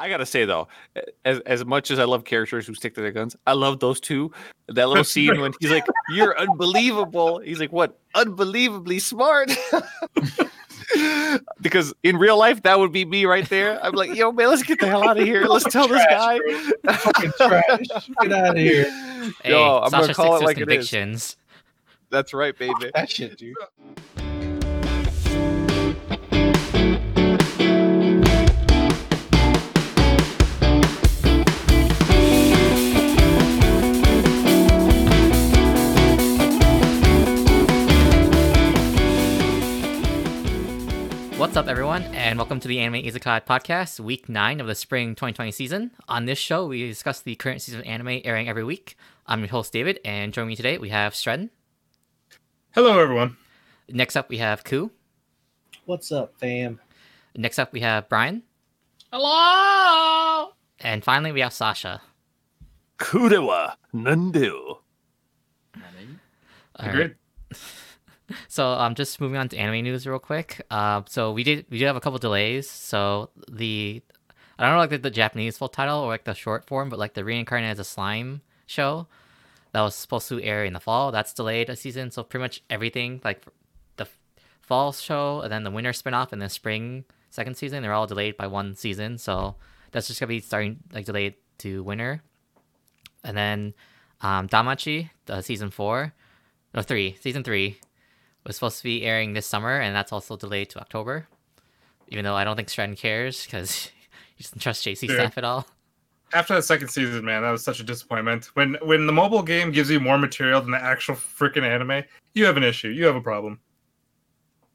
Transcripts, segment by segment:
I gotta say though, as as much as I love characters who stick to their guns, I love those two. That little scene when he's like, "You're unbelievable." He's like, "What? Unbelievably smart." because in real life, that would be me right there. I'm like, "Yo, man, let's get the hell out of here. Let's tell this guy." Fucking trash. Get out of here. Hey, Yo, I'm gonna Sasha call it to his like it is. convictions. That's right, baby. That shit, dude. What's up, everyone, and welcome to the Anime Izakai podcast, week nine of the spring 2020 season. On this show, we discuss the current season of anime airing every week. I'm your host, David, and joining me today, we have Stredden. Hello, everyone. Next up, we have Ku. What's up, fam? Next up, we have Brian. Hello. And finally, we have Sasha. Kudewa Nandu. All right. So um, just moving on to anime news real quick. Uh, so we did we did have a couple delays. So the I don't know like the, the Japanese full title or like the short form, but like the reincarnated as a slime show that was supposed to air in the fall. That's delayed a season. So pretty much everything like the fall show and then the winter spinoff and the spring second season they're all delayed by one season. So that's just gonna be starting like delayed to winter. And then um, DanMachi, the season four, no three, season three was supposed to be airing this summer, and that's also delayed to October. Even though I don't think Stratton cares because he doesn't trust JC Dude. staff at all. After the second season, man, that was such a disappointment. When when the mobile game gives you more material than the actual freaking anime, you have an issue. You have a problem.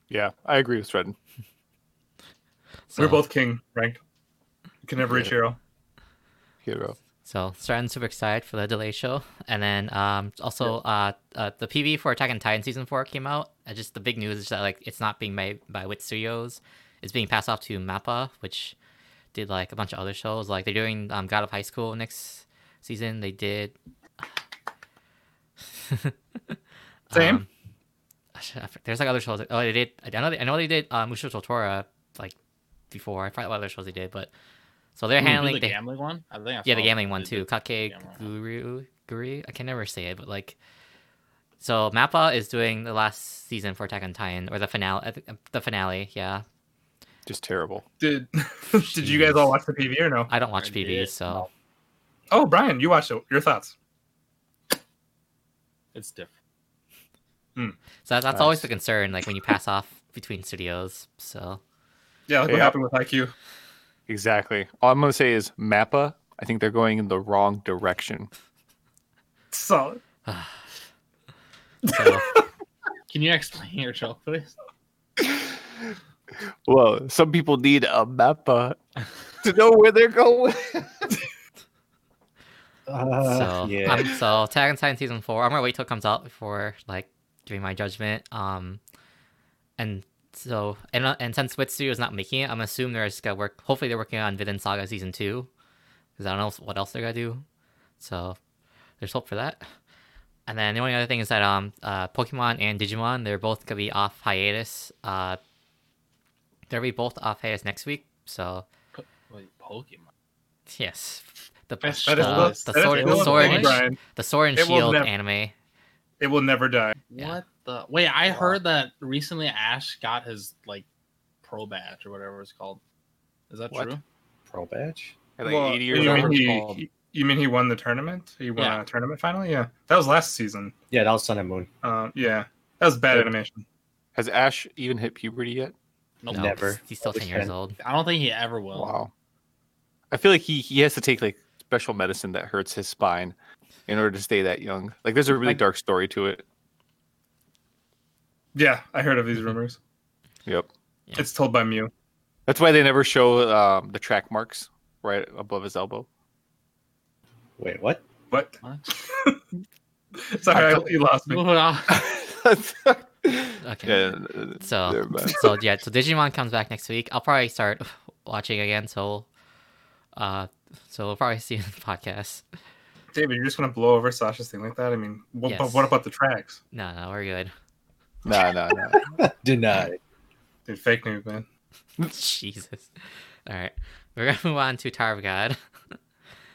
Yeah, I agree with Stredden. So, We're both king ranked. You can never reach hero. Hero. so Stratton's super excited for the delay show, and then um also uh, uh the PV for Attack on Titan season four came out. Uh, just the big news is that like it's not being made by Wit Studios. It's being passed off to Mappa, which did like a bunch of other shows. Like they're doing um, God of High School next season. They did. Same. Um, I should- I forget- there's like other shows. Oh, they did. I know. They, I know they did uh, Musho Totora like before. I forgot what other shows they did, but so they're Ooh, handling the they- gambling one. I think I yeah, the gambling one too. Kake. Guru Guru. I can never say it, but like, so Mappa is doing the last season for Attack on Titan or the finale. I think, uh, The finale, yeah. Just terrible. Did did you guys all watch the PV or no? I don't watch I PV, did. so Oh, Brian, you watched it. Your thoughts? It's different. so that's always Nice. the concern. Like when you pass off between studios. So Yeah, like what Yeah. happened with IQ. Exactly. All I'm gonna say is Mappa. I think they're going in the wrong direction. Solid. So Can you explain your joke, please? Well, some people need a Mappa to know where they're going. Uh, so yeah. um, so Attack on Titan season four. I'm gonna wait till it comes out before like giving my judgment. Um, and so and uh, and since Wit Studio is not making it, I'm assuming they're just gonna work. Hopefully, they're working on Vinland Saga season two, because I don't know what else they're gonna do. So there's hope for that. And then the only other thing is that um uh Pokemon and Digimon they're both gonna be off hiatus. Uh, they'll be both off hiatus next week. So Wait, Pokemon. yes, the That's- That is the, still- the that is sword, still the sword, and, Brian. the sword and It shield never- anime. It will never die. Yeah. What the? Wait, I Wow. heard that recently. Ash got his like pro badge or whatever it's called. Is that What? true? Pro badge? At like Well, 80 you, years mean old. he, he- you mean he won the tournament? He won Yeah. a tournament finally? Yeah. That was last season. Yeah, that was Sun and Moon. Uh, yeah. That was bad Yeah. animation. Has Ash even hit puberty yet? Nope. Never. He's, he's still Always ten years been. old. I don't think he ever will. Wow. I feel like he, he has to take like special medicine that hurts his spine in order to stay that young. Like there's a really Like- dark story to it. Yeah, I heard of these rumors. Yep. Yeah. It's told by Mew. That's why they never show um, the track marks right above his elbow. Wait, what? What? What? Sorry, I I, you lost me. Okay. yeah, So so yeah, so Digimon comes back next week. I'll probably start watching again. So, uh, so we'll probably see you in the podcast. David, you're just gonna blow over Sasha's thing like that? I mean, what, Yes. but what about the tracks? No, no, we're good. no, no, no. Denied. Dude, fake news, man. Jesus. All right. we're gonna move on to Tower of God.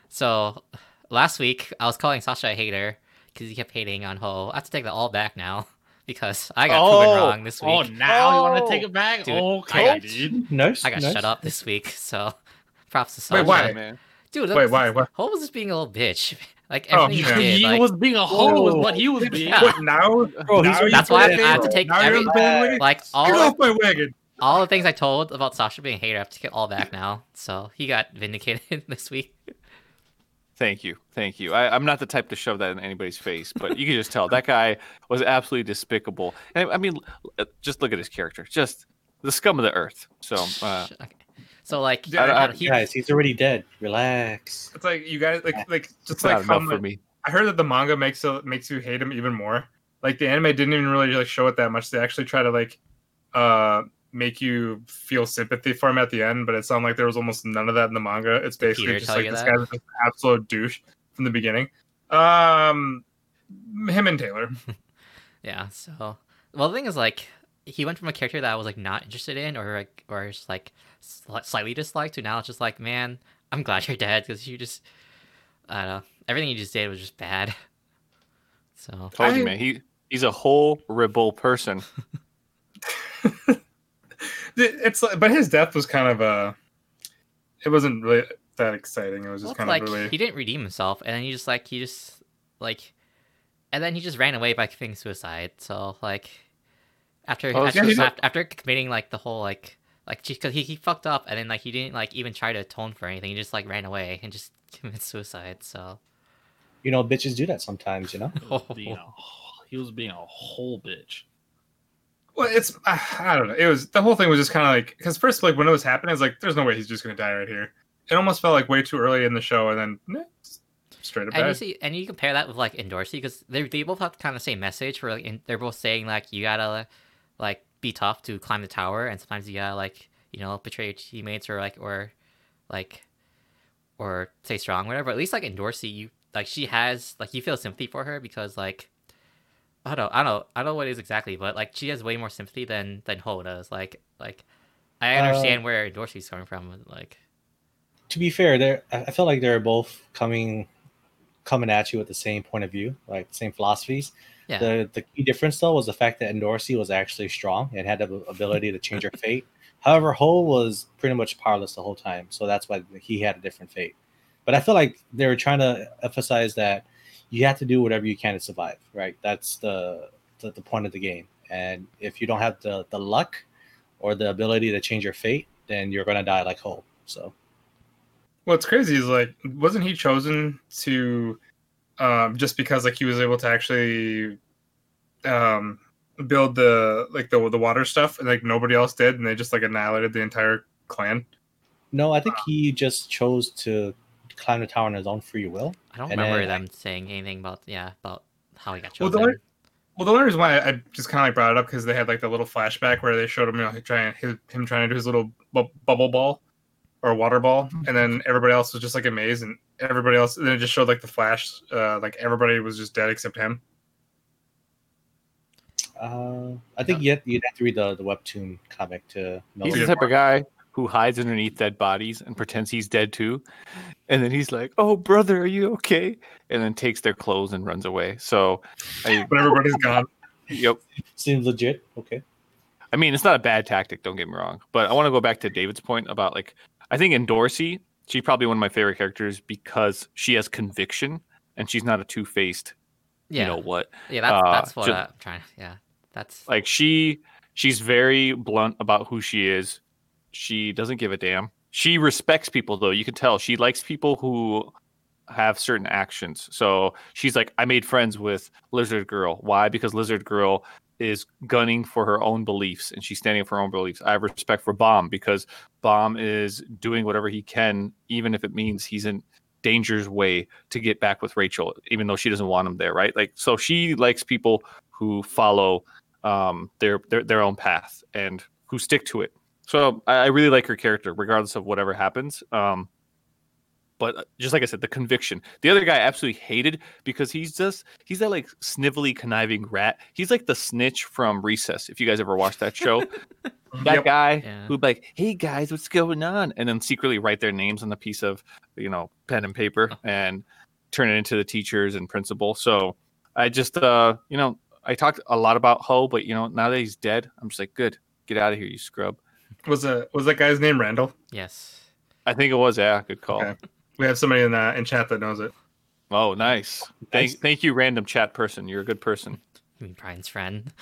so last week I was calling Sasha a hater because he kept hating on Ho. I have to take that all back now because I got proven Oh, wrong this week. Oh, now you want Oh. to take it back? Dude, okay, I got- dude. Nice. I got nice. shut up this week, so props to Sasha. Wait, why? man. Dude, Wait, that's- why? What? Ho was just being a little bitch. Like Oh, everything yeah. he did. He like, was being a hoe, was what he was being. Yeah. What now? Bro, he's Now you That's why I have to take Now every- you're on like Get all off my wagon. all the things I told about Sasha being a hater, I have to get all back now. So he got vindicated this week. Thank you, thank you. I, I'm not the type to shove that in anybody's face, but you can just tell that guy was absolutely despicable. And I mean, just look at his character, just the scum of the earth. So uh, Okay. So like, I- I- I- he- Guys, he's already dead. Relax. It's like you guys like like just it's like not how for me. I heard that the manga makes it makes you hate him even more. Like the anime didn't even really like show it that much. They actually try to like uh make you feel sympathy for him at the end, but it sounded like there was almost none of that in the manga. It's basically just like this that? guy's an absolute douche from the beginning. Um him and Taylor. yeah. So well, the thing is like, he went from a character that I was like not interested in, or like, or just like sli- slightly disliked, to now it's just like, man, I'm glad you're dead because you just, I don't know, everything you just did was just bad. So Told you, man. He he's a horrible person. It's like, but his death was kind of uh it wasn't really that exciting. It was just it's kind like of really he didn't redeem himself, and then he just like he just like, and then he just ran away by committing suicide. So like, after Oh, after, yeah, after, after committing like the whole like like because he, he fucked up, and then like he didn't like even try to atone for anything. He just like ran away and just committed suicide. So You know, bitches do that sometimes. You know. He was being a, he was being a whole bitch. Well, it's I don't know. It was the whole thing was just kind of like because first like when it was happening, it's like there's no way he's just gonna die right here. It almost felt like way too early in the show, and then straight up and you see, and you compare that with like Endorsi because they they both have kind of the same message. Where like in, they're both saying like you gotta like be tough to climb the tower, and sometimes you gotta like you know betray your teammates or like or like or stay strong, whatever. At least like Endorsi, you like she has like you feel sympathy for her because like I don't know, I don't know, I don't know what it is exactly, but like she has way more sympathy than than Ho does. Like like I Uh, understand where Endorsi's coming from. Like To be fair, they're I feel like they're both coming coming at you with the same point of view, like same philosophies. yeah, The the key difference though was the fact that Endorsi was actually strong and had the ability to change her fate. However, Ho was pretty much powerless the whole time, so that's why he had a different fate. But I feel like they were trying to emphasize that you have to do whatever you can to survive, right? That's the the, the point of the game. And if you don't have the the luck or the ability to change your fate, then you're gonna die like Ho. So What's crazy is like wasn't he chosen to um just because like he was able to actually um build the like the the water stuff and like nobody else did and they just like annihilated the entire clan. no, I think he just chose to climb the tower on his own free will. I don't and remember then- them saying anything about yeah about how he got Well, chosen. the only- Well, the only reason why I just kind of like brought it up because they had like the little flashback where they showed him, you know, trying his, him trying to do his little bu- bubble ball or water ball, and then everybody else was just like amazed, and everybody else. And then it just showed like the flash, uh, like everybody was just dead except him. Uh, I think you have, you'd have to read the, the webtoon comic to know. He's the type of guy who hides underneath dead bodies and pretends he's dead too. And then he's like, "Oh, brother, are you okay?" And then takes their clothes and runs away. So, I, But everybody's gone. yep. Seems legit. Okay. I mean, it's not a bad tactic. Don't get me wrong. But I want to go back to David's point about like, I think Endorsi, she's probably one of my favorite characters because she has conviction and she's not a two faced. yeah, You know what? yeah, that's uh, that's what ju- I'm trying. Yeah, that's Like she, she's very blunt about who she is. She doesn't give a damn. She respects people though. You can tell she likes people who have certain actions. So she's like, I made friends with Lizard Girl. Why? Because Lizard Girl is gunning for her own beliefs and she's standing up for her own beliefs. I have respect for Bam because Bam is doing whatever he can, even if it means he's in danger's way to get back with Rachel, even though she doesn't want him there, right? Like, so she likes people who follow um, their, their their own path and who stick to it. So I, I really like her character, regardless of whatever happens. Um, but uh, just like I said, the conviction. The other guy I absolutely hated because he's just he's that like snivelly, conniving rat. He's like the snitch from Recess. If you guys ever watched that show, that Yep. guy Yeah. who'd be like, "Hey guys, what's going on?" and then secretly write their names on a piece of you know pen and paper and turn it into the teachers and principal. So I just uh you know I talked a lot about Ho, but you know now that he's dead, I'm just like, good, get out of here, you scrub. Was a was that guy's name Randall? Yes. I think it was yeah, good call. Okay. We have somebody in uh, in chat that knows it. Oh, nice. Thank Nice. thank you, random chat person. You're a good person. You mean Brian's friend?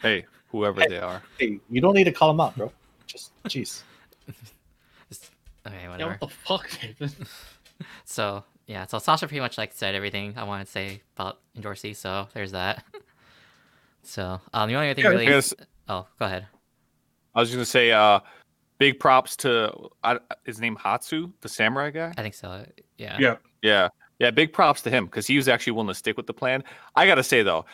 Hey, whoever they are. Hey, you don't need to call him out, bro. Just jeez. Okay, Yeah, whatever. what the fuck, David? So yeah, so Sasha pretty much like said everything I wanted to say about Dorsey. So there's that. So um, the only other thing Yeah, I really. guess- Oh, go ahead. I was gonna say, uh, big props to uh, his name Hatsu, the samurai guy. I think so. Yeah. Yeah. Yeah, yeah, big props to him because he was actually willing to stick with the plan. I gotta say though,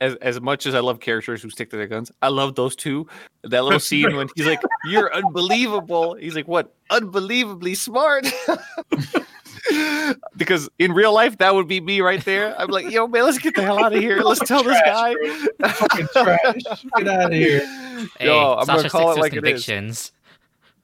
as as much as I love characters who stick to their guns, I love those two. That little scene when he's like, "You're unbelievable," he's like, "What? Unbelievably smart." because in real life, that would be me right there. I'm like, "Yo, man, let's get the hell out of here. Let's tell this guy." Fucking trash. Get out of here. Hey, Yo, I'm Sasha gonna call it to his like it is.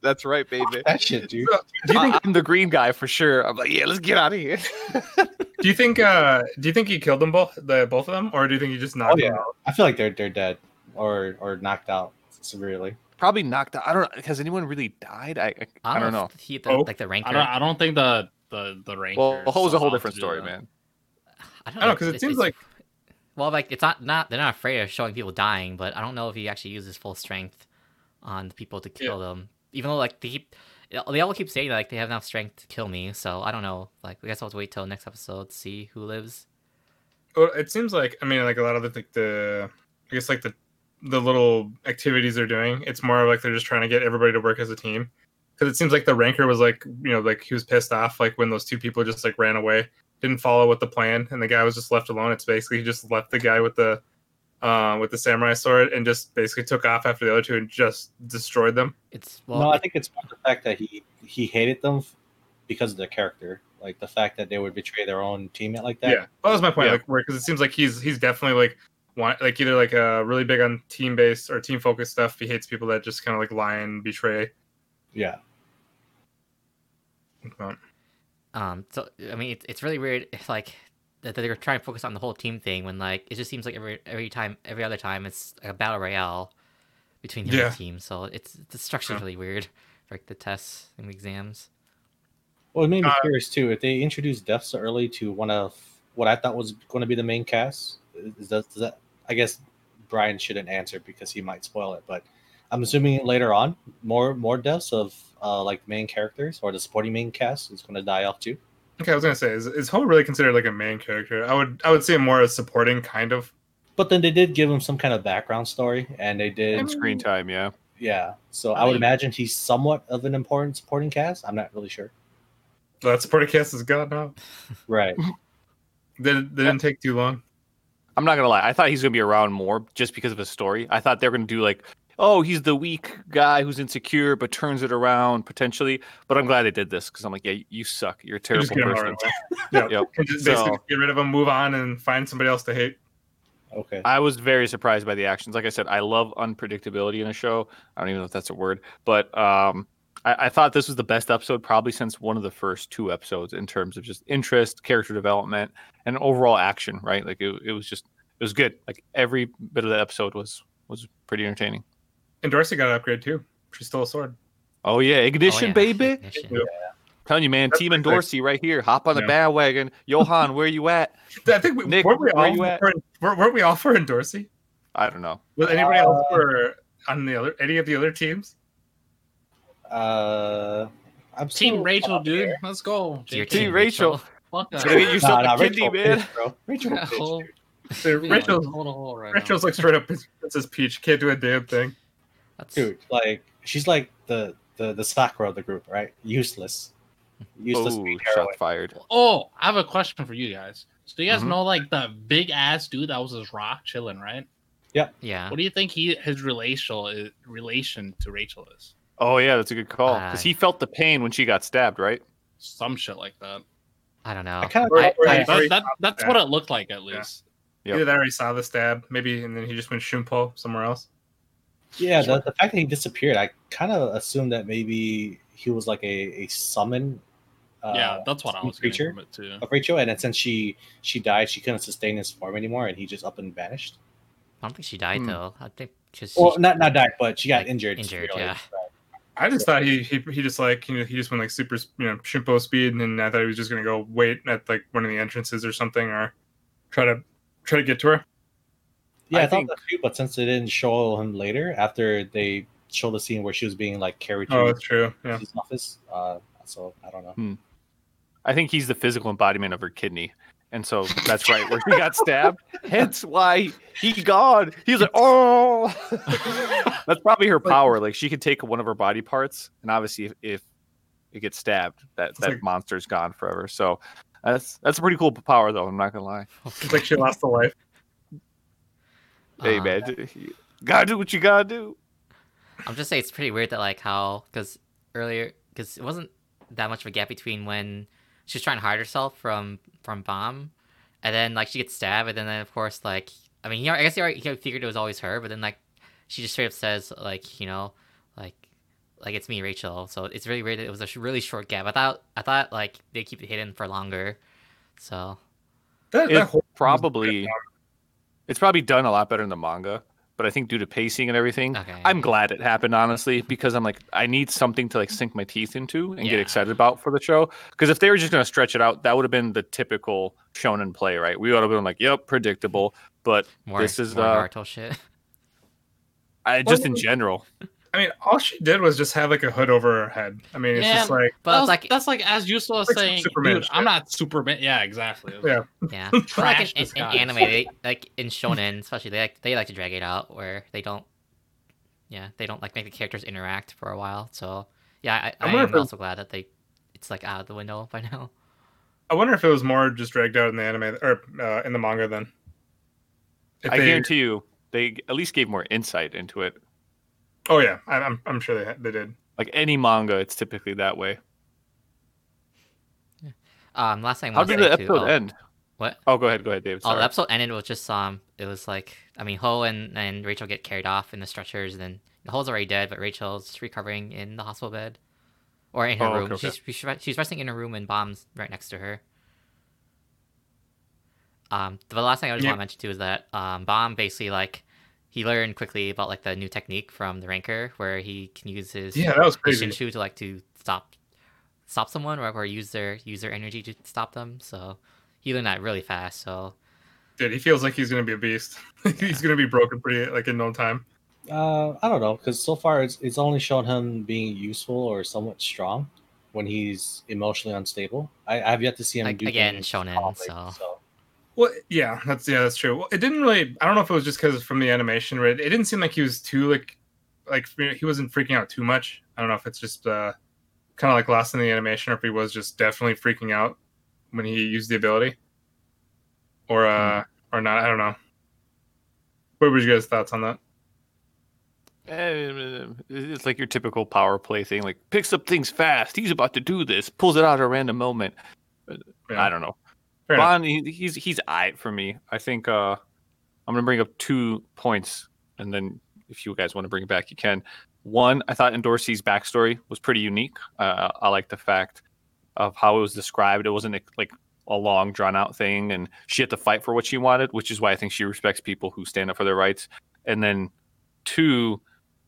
That's right, baby. That shit, dude. Do you think I- I'm the green guy for sure. I'm like, yeah, let's get out of here. do you think uh do you think he killed them both the both of them or do you think he just knocked Oh, yeah. them out? I feel like they're they're dead or or knocked out severely. Probably knocked out. I don't know. Has anyone really died? I I, I don't know. He, the, Oh. like the ranker. I don't. I don't think the the the rank. Well, the whole is a whole different story, man. I don't know because it It's- seems it's- like Well, like it's not not they're not afraid of showing people dying, but I don't know if he actually uses full strength on the people to kill them. Even though like they keep, they all keep saying like they have enough strength to kill me, so I don't know. Like I guess I'll have to wait till next episode to see who lives. well, it seems like I mean like a lot of the like the I guess like the the little activities they're doing. It's more like they're just trying to get everybody to work as a team. Because it seems like the ranker was like you know like he was pissed off like when those two people just like ran away, didn't follow with the plan, and the guy was just left alone. It's basically he just left the guy with the uh, with the samurai sword and just basically took off after the other two and just destroyed them. It's well, no, I think it's the fact that he he hated them because of their character, like the fact that they would betray their own teammate like that. Yeah, that was my point. Yeah. Like, because it seems like he's he's definitely like want like either like uh, really big on team based or team focused stuff. He hates people that just kind of like lie and betray. Yeah. But, um. So I mean, it's it's really weird. It's like that they're trying to focus on the whole team thing when like it just seems like every every time every other time it's a battle royale between the Yeah. other teams. So it's the structure's Yeah. really weird for like the tests and the exams. Well, it made me Uh, curious too. If they introduced death so early to one of what I thought was going to be the main cast, is that, does that? I guess Brian shouldn't answer because he might spoil it. But I'm assuming later on, more more deaths of uh, like main characters or the supporting main cast is going to die off too. okay, I was gonna say is is Ho really considered like a main character? I would I would say more as supporting kind of. But then they did give him some kind of background story, and they did, And screen time, yeah. yeah. So I I would mean- imagine he's somewhat of an important supporting cast. I'm not really sure. That supporting cast is gone now. Right. They, they didn't take too long. I'm not gonna lie. I thought he's gonna be around more just because of his story. I thought they were gonna do like, oh, he's the weak guy who's insecure but turns it around potentially. But I'm glad they did this because I'm like, yeah, you suck. You're a terrible just person. right. Yeah, Yep. And just basically So- get rid of him, move on, and find somebody else to hate. Okay. I was very surprised by the actions. Like I said, I love unpredictability in a show. I don't even know if that's a word, but um, I, I thought this was the best episode probably since one of the first two episodes in terms of just interest, character development, and overall action. Right? Like it, it was just it was good. Like every bit of the episode was was pretty entertaining. And Dorsey got an upgrade too. She stole a sword. Oh yeah, ignition, Oh, yeah, baby! ignition. Yeah. Telling you, man, That's Team pretty sick. Dorsey right here. Hop on the Yeah. bandwagon. Johan, where are you at? I think we, Nick, weren't we where all you at? for, weren't weren't we all for Dorsey? I don't know. Was anybody else Uh, for on the other any of the other teams? Uh, I'm Team Rachel, dude. Let's go. Your JK. Team Rachel. Fuck that. Gotta get yourself Nah, a nah, kidney, man. bitch, bro. Rachel Yeah, bitch, dude. Dude, on Rachel's a hole right Rachel's like straight up Princess Peach. Can't do a damn thing. That's, dude like she's like the the the Sakura of the group right useless useless Oh, shot fired. Oh, I have a question for you guys. So you guys Mhm. know like the big ass dude that was his rock chilling, right? yeah. Yeah. What do you think he his relation is, relation to Rachel is? Oh yeah, that's a good call because Uh, he felt the pain when she got stabbed, right? Some shit like that. I don't know. I kind of I- I- That, that, that's what it looked like, at Yeah. least. Yep. Either that or he saw the stab, maybe, and then he just went shunpo somewhere else. Yeah. The, the fact that he disappeared, I kind of assumed that maybe he was like a a summon. Uh, yeah, that's what I was getting creature from it too. of Rachel, and then since she she died, she couldn't sustain his form anymore, and he just up and vanished. I don't think she died Hmm. though. I think just Well, not not died, but she got Like, injured. injured, severely. yeah. I just thought he, he he just like you know he just went like super you know shunpo speed, and then I thought he was just gonna go wait at like one of the entrances or something, or try to try to get to her. Yeah, I, I thought think- that too, but since they didn't show him later, after they showed the scene where she was being like carried Oh, to that's true. Yeah, his office, uh, so I don't know. I think he's the physical embodiment of her kidney. And so that's right, where he got stabbed. Hence why he gone. He's like, oh, that's probably her power. Like she could take one of her body parts, and obviously, if, if it gets stabbed, that that like- monster's gone forever. So that's that's a pretty cool power, though. I'm not gonna lie. it's like she lost a life. Hey Uh, man, d- you gotta do what you gotta do. I'm just saying it's pretty weird that like how because earlier because it wasn't that much of a gap between when she was trying to hide herself from from Bam, and then like she gets stabbed, and then, then of course like I mean he, I guess he already he figured it was always her, but then like she just straight up says like you know like like it's me Rachel, so it's really weird that it was a sh- really short gap. I thought I thought like they keep it hidden for longer, so That, that It's probably it's probably done a lot better in the manga, but I think due to pacing and everything, okay. I'm glad it happened, honestly, because I'm like, I need something to like sink my teeth into and Yeah. get excited about for the show. Because if they were just gonna stretch it out, that would have been the typical shonen play, right? We would have been like, "Yep, predictable." But more this is, more uh, shit. I just in general, I mean, all she did was just have like a hood over her head. I mean, it's Yeah. just like But That it's was- like that's like as useful as Like saying, Superman dude, shit. I'm not Superman. Yeah, exactly. Yeah. Yeah, but like in, in, in anime, they, like in shonen, especially they like they like to drag it out where they don't. Yeah, they don't like make the characters interact for a while. So yeah, I, I I, wonder if am it- also glad that they, it's like out of the window by now. I wonder if it was more just dragged out in the anime or uh, in the manga then. If I they- guarantee you, they at least gave more insight into it. Oh yeah, I, I'm I'm sure they they did. Like any manga, it's typically that way. Um, last thing I How want to did say the too- episode oh, end? What? Oh, go ahead, go ahead, David. Oh, Sorry. the episode ended with just um, it was like I mean, Ho and and Rachel get carried off in the stretchers, and then Ho's already dead, but Rachel's recovering in the hospital bed, or in her Oh, room. okay. She's she's she's resting in her room, and Bam's right next to her. Um, the last thing I just Yeah. want to mention too is that um, Bam basically like he learned quickly about like the new technique from the ranker, where he can use his Yeah, that was his crazy. Shinsu to like to stop stop someone or, or use their use their energy to stop them. So he learned that really fast. So Dude, he feels like he's gonna be a beast. he's gonna be broken pretty like in no time. Uh, I don't know because so far it's it's only shown him being useful or somewhat strong when he's emotionally unstable. I, I've yet to see him Like, do again, things shonen, calmly, so- Well, yeah, that's yeah, that's true. Well, it didn't really. I don't know if it was just because from the animation, right? It didn't seem like he was too like, like he wasn't freaking out too much. I don't know if it's just uh, kind of like lost in the animation, or if he was just definitely freaking out when he used the ability, or uh, or not. I don't know. What were you guys' thoughts on that? Eh, It's like your typical power play thing. Like picks up things fast. He's about to do this. Pulls it out at a random moment. Yeah. I don't know. Fair. Bond, he, he's he's eyed for me. I think uh, I'm gonna bring up two points, and then if you guys want to bring it back, you can. One, I thought Endorsi's backstory was pretty unique. Uh, I like the fact of how it was described. It wasn't like a long, drawn out thing, and she had to fight for what she wanted, which is why I think she respects people who stand up for their rights. And then two,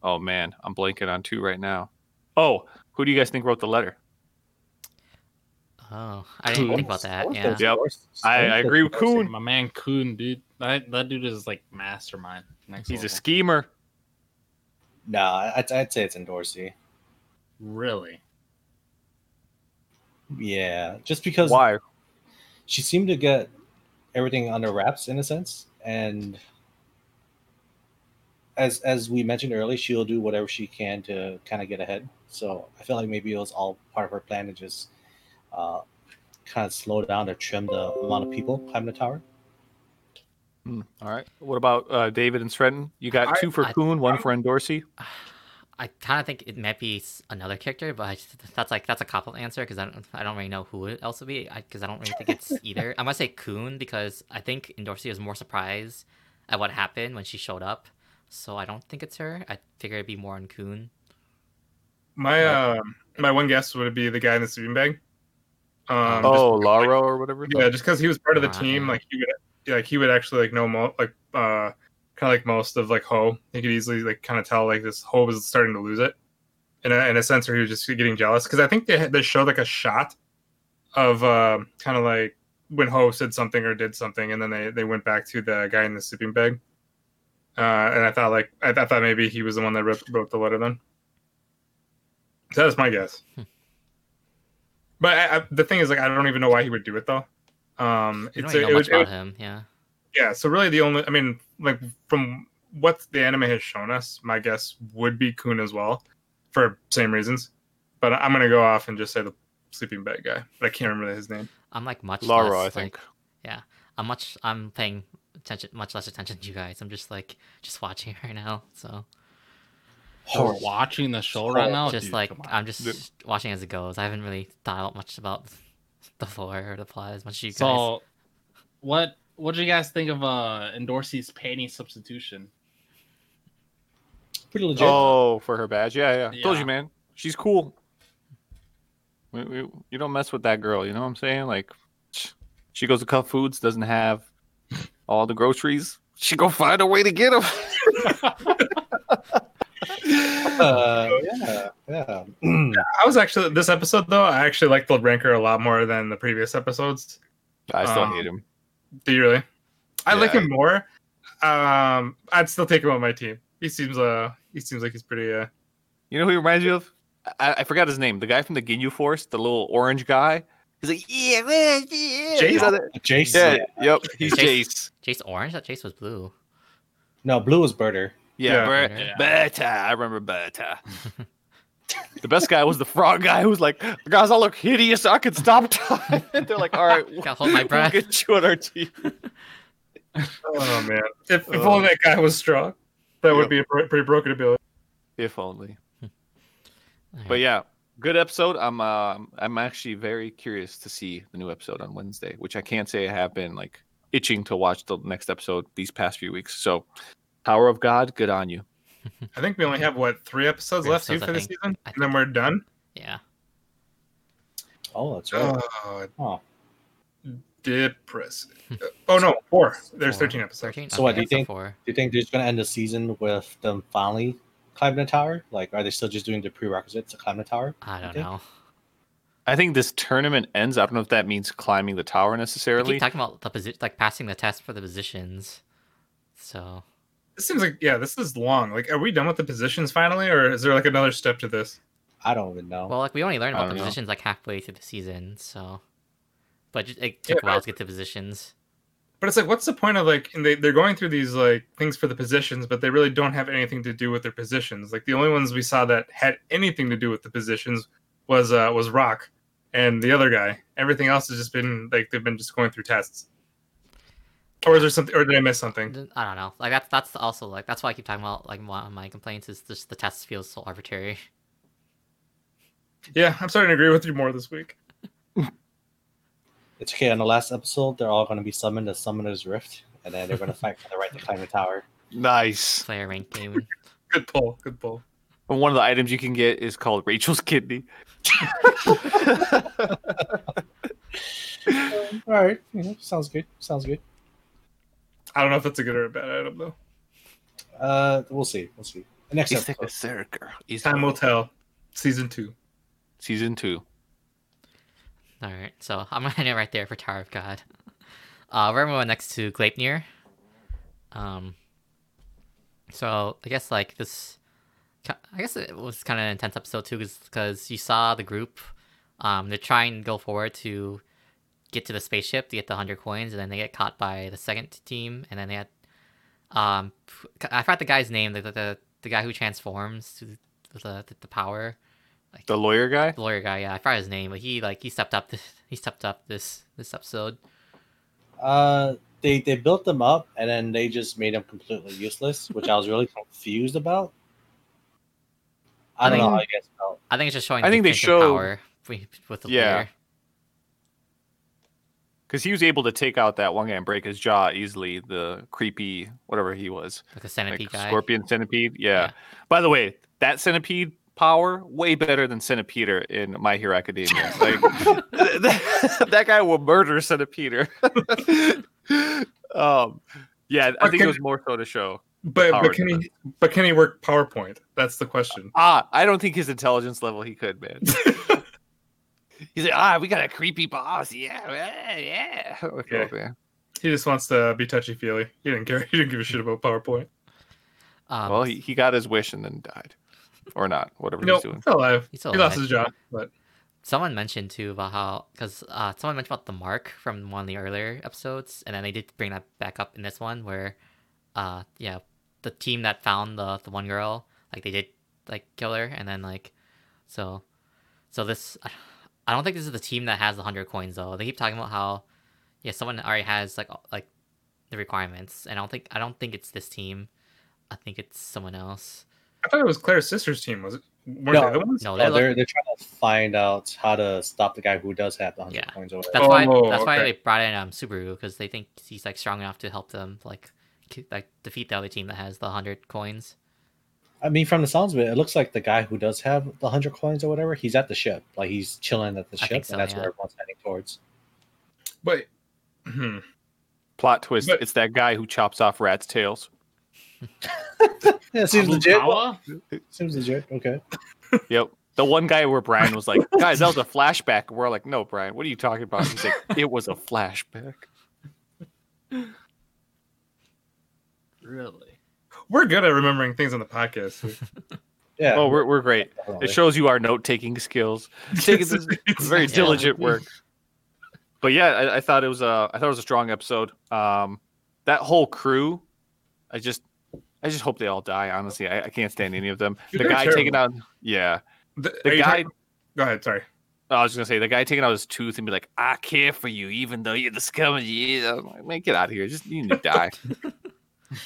oh man, I'm blanking on two right now. Oh, who do you guys think wrote the letter? Oh, I didn't think about that. Yeah, Yep. I, I agree with Khun. My man Khun, dude. That that dude is like mastermind. Next He's a schemer. No, I'd, I'd say it's Endorsi. really. Yeah, just because Why? she seemed to get everything under wraps in a sense, and as as we mentioned earlier, she'll do whatever she can to kind of get ahead. So I feel like maybe it was all part of her plan to just uh, kind of slow down or trim the amount of people climbing the tower. Hmm, all right. What about uh, David and Stretton? You got I- two for I- Khun, one for Endorsi. I kind of think it might be another character, but I just, that's like that's a cop out answer because I don't I don't really know who it else would be because I, don't really think it's either. I'm gonna say Khun because I think Endorsi was more surprised at what happened when she showed up, so I don't think it's her. I figure it'd be more on Khun. My uh, my one guess would be the guy in the sleeping bag. Um, just- oh, Lara or whatever. yeah, just because he was part of the team, like he would, like he would actually like know mo- like uh, kind of like most of like Ho. He could easily like kind of tell like this Ho was starting to lose it, in a, in a sense, or he was just getting jealous. Because I think they they showed like a shot of uh, kind of like when Ho said something or did something, and then they they went back to the guy in the sleeping bag. Uh, and I thought like I, I thought maybe he was the one that wrote, wrote the letter then. So that's my guess. But I, I, the thing is, like, I don't even know why he would do it though. Um, You don't it's a, know it much would, it about him. Yeah. yeah. So really, the only, I mean, like from what the anime has shown us, my guess would be Khun as well, for same reasons. But I'm gonna go off and just say the sleeping bag guy, but I can't remember his name. I'm like much Lara, less, I like- think. I'm much. I'm paying attention, much less attention to you guys. I'm just like just watching right now. So We're watching the show right now. just Dude, like. I'm just watching as it goes. I haven't really thought out much about the lore or the plot as much as you guys. So, what what do you guys think of uh Endorsi's panty substitution? Pretty legit. Oh, for her badge. Yeah, yeah. Told you, man. She's cool. We, we, you don't mess with that girl. You know what I'm saying? Like, she goes to Cup Foods, doesn't have all the groceries. She go find a way to get them. Uh, yeah, yeah. I was actually this episode though. I actually liked the ranker a lot more than the previous episodes. I still Um, hate him. Do you really? I like him more. Um, I'd still take him on my team. He seems uh he seems like he's pretty uh You know who he reminds you of? I, I forgot his name. The guy from the Ginyu Force, the little orange guy. He's like, yeah, man, yeah. Jeice? You know that- Jason. Yeah, yep. He's Jeice. Jeice. Jeice orange. That Jeice was blue. No, blue was Burter. Yeah, Yeah. Bert- Yeah. Beta. I remember Beta. the best guy was the frog guy who was like, guys, I look hideous. I can stop time. They're like, all right, Gotta hold my we'll breath. get you on our team. oh man. If, if Uh, only that guy was strong, that Yep. would be a pretty broken ability. If only. Alright. But yeah, good episode. I'm uh, I'm actually very curious to see the new episode on Wednesday, which I can't say I have been like itching to watch the next episode these past few weeks. So, Tower of God, good on you. I think we only have what three episodes Three left episodes, too I for the think. season, I and then we're done. Yeah. Oh, that's right. Oh, Oh. depressing. Uh, oh no, four. There's Four. thirteen episodes. 13? So what, do you think- Four. Do you think they're just going to end the season with them finally climbing the tower? Like, are they still just doing the prerequisites to climb the tower? I don't know. I think this tournament ends. I don't know if that means climbing the tower necessarily. keep talking about the position, like passing the test for the positions. So This seems like yeah, this is long. Like, are we done with the positions finally, or is there like another step to this? I don't even know. well, like we only learned I about the know. positions like halfway through the season. So, but just, it Yeah, took a while but- to get to positions. But it's like, what's the point of like? And they they're going through these like things for the positions, but they really don't have anything to do with their positions. Like the only ones we saw that had anything to do with the positions was uh was Rak and the other guy. Everything else has just been like they've been just going through tests. Or is there something? Or did I miss something? I don't know. Like that's that's also like that's why I keep talking about like one of my complaints is just the test feels so arbitrary. Yeah, I'm starting to agree with you more this week. It's okay. On the last episode, they're all going to be summoned as Summoner's Rift, and then they're going to fight for the right to climb the tower. nice. Player rank game. Good pull. Good pull. And one of the items you can get is called Rachel's kidney. all right. You know, sounds good. Sounds good. I don't know if that's a good or a bad item though. Uh, we'll see. We'll see. The next It's like a episode. circle. It's Time will tell. Season two. Season two. All right, so I'm gonna end it right there for Tower of God. Uh, we're moving next to Gleipnir. Um, so I guess like this, I guess it was kind of an intense episode too, because you saw the group. Um, they're trying to go forward to get to the spaceship to get the hundred coins, and then they get caught by the second team, and then they had, um, I forgot the guy's name, the the, the, the guy who transforms to the the, the power. Like, The lawyer guy? the lawyer guy, yeah, I forgot his name, but he like he stepped up this he stepped up this this episode. Uh, they they built them up, and then they just made them completely useless, which I was really confused about. I don't I know think- how you guys felt. I think it's just showing. I think they defensive show- power with the lawyer. Yeah. leader. Because he was able to take out that one guy and break his jaw easily. The creepy whatever he was, like a like centipede guy. scorpion centipede. Yeah. Yeah. By the way, that centipede power way better than Centipeder in My Hero Academia. Like that, that guy will murder Centipeder. um, yeah, I But think can- it was more so to show. But but can he but can he work PowerPoint? That's the question. Ah, I don't think his intelligence level he could, man. He's like, ah, we got a creepy boss. Yeah, yeah, yeah. Like, Yeah. oh. He just wants to be touchy feely. He didn't care. He didn't give a shit about PowerPoint. Um, Well, he, he got his wish and then died, or not, whatever No, he's doing. still alive. he's still He lost his job, but Someone mentioned too about how because uh, someone mentioned about the mark from one of the earlier episodes, and then they did bring that back up in this one where, uh, yeah, the team that found the the one girl, like they did like kill her, and then like, so, so this, I don't think this is the team that has the hundred coins though. They keep talking about how, yeah, someone already has like like the requirements, and I don't think I don't think it's this team. I think it's someone else. I thought it was Claire's sister's team. Was it? Weren't No. the ones? No, they're, they're they're trying to find out how to stop the guy who does have the hundred Yeah. coins or whatever. That's why. Oh, That's why they brought in um Subaru because they think he's like strong enough to help them like like defeat the other team that has the hundred coins. I mean, from the sounds of it, it looks like the guy who does have the hundred coins or whatever, he's at the ship. Like he's chilling at the I ship, so, and that's yeah. where everyone's heading towards. But hmm. Plot twist: But- It's that guy who chops off rats' tails. Yeah, it seems legit. Abukawa? Seems legit. Okay. Yep. The one guy where Brian was like, "Guys, that was a flashback." We're like, "No, Brian, what are you talking about?" He's like, "It was a flashback." Really? We're good at remembering things on the podcast. Yeah. Oh, we're we're great. definitely. It shows you our note taking skills. Taking this very diligent work. But yeah, I, I thought it was a I thought it was a strong episode. Um, that whole crew, I just I just hope they all die. Honestly, I, I can't stand any of them. Dude, the guy terrible. taking out, yeah, The, the guy. talking- Go ahead. Sorry. I was just gonna say the guy taking out his tooth and be like, "I care for you, even though you're the scum of the earth." I'm like, man, get out of here! Just you need to die.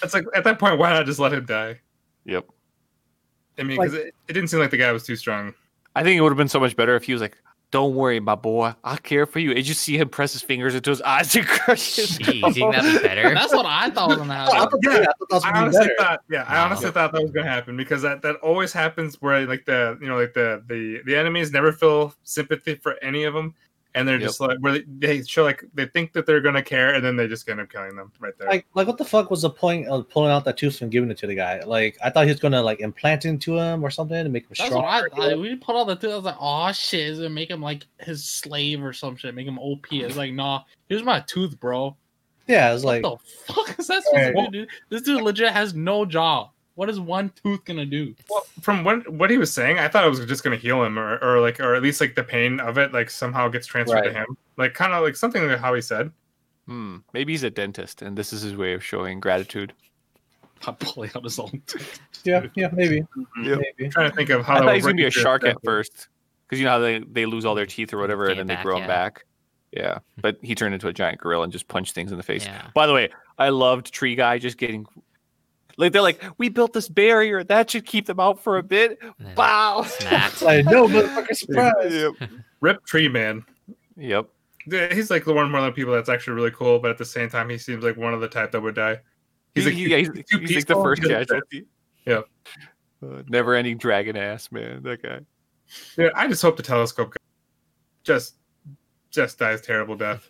It's like at that point, why not just let him die? yep. I mean, Like- because it, it didn't seem like the guy was too strong. I think it would have been so much better if he was like, "Don't worry, my boy, I care for you." And you see him press his fingers into his eyes and crush his. Jeez, you think that'd be better? That's what I thought was gonna I happen. Yeah, yeah, I thought was I honestly better. thought, yeah, I Wow. honestly thought that was gonna happen because that that always happens where like the you know like the the the enemies never feel sympathy for any of them, and they're Yep. just like where they, they show like they think that they're gonna care, and then they just end up killing them right there. Like, like, what the fuck was the point of pulling out that tooth and giving it to the guy? Like, I thought he was gonna like implant it into him or something to make him strong. what I. We put all the two. I was like, oh shit, is it make him like his slave or some shit? Make him OP. It's like, nah, here's my tooth, bro. Yeah, it's like, what the fuck is that supposed Hey. to do, dude? This dude legit has no jaw. What is one tooth gonna do? well, from what what he was saying, I thought it was just gonna heal him, or, or like, or at least like the pain of it, like somehow gets transferred to him, like kind of like something like how he said. Hmm. Maybe he's a dentist, and this is his way of showing gratitude. I'm pulling out his own tooth. yeah, yeah, maybe, Yep. maybe. I'm trying to think of how I thought would he was gonna be a shark at first, because you know how they, they lose all their teeth or whatever, and then it they back, grow them back. Yeah, but he turned into a giant gorilla and just punched things in the face. Yeah. By the way, I loved Tree Guy just getting like they're like, we built this barrier that should keep them out for a bit. And Wow. Like, no, motherfucker, surprise. yep. Rip Tree Man. Yep. Yeah, He's like the one one of the people that's actually really cool, but at the same time, he seems like one of the type that would die. He's like, he- yeah, he's, too he's like the first casualty. Yeah. Uh, never ending dragon ass, man. That guy. Yeah, I just hope the telescope guy just just dies terrible death.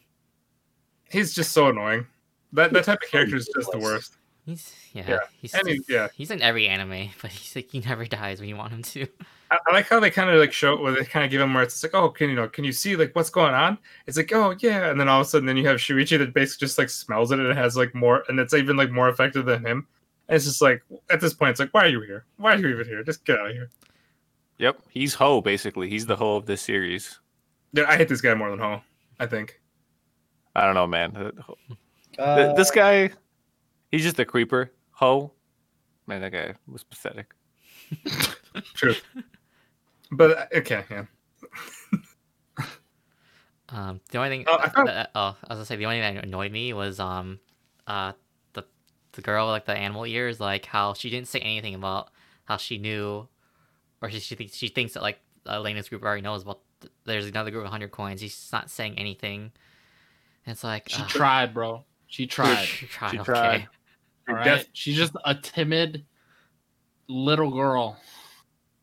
He's just so annoying. That that type of character is just the worst. He's yeah. Yeah. He's And he- yeah. He's in every anime, but he's like he never dies when you want him to. I, I like how they kind of like show where they kind of give him where it's like, oh, can you know, can you see like what's going on? It's like, oh yeah, and then all of a sudden, then you have Shuichi that basically just like smells it and it has like more, and it's even like more effective than him. And it's just like at this point, it's like, why are you here? Why are you even here? Just get out of here. Yep. He's Ho, basically. He's the Ho of this series. Dude, I hate this guy more than Ho. I think. I don't know, man. Uh, this guy, he's just a creeper. Ho, man, that guy was pathetic. True. But uh, okay, yeah. Um, the only thing, Oh, I found- that- oh, I was gonna say the only thing that annoyed me was um, uh, the the girl with, like the animal ears, like how she didn't say anything about how she knew or she she thinks she thinks that like Elena's group already knows about. th- There's another group of hundred coins. He's not saying anything. And it's like She ugh, tried, bro. She tried. She tried. She okay. tried. All Dude, right. She's just a timid little girl.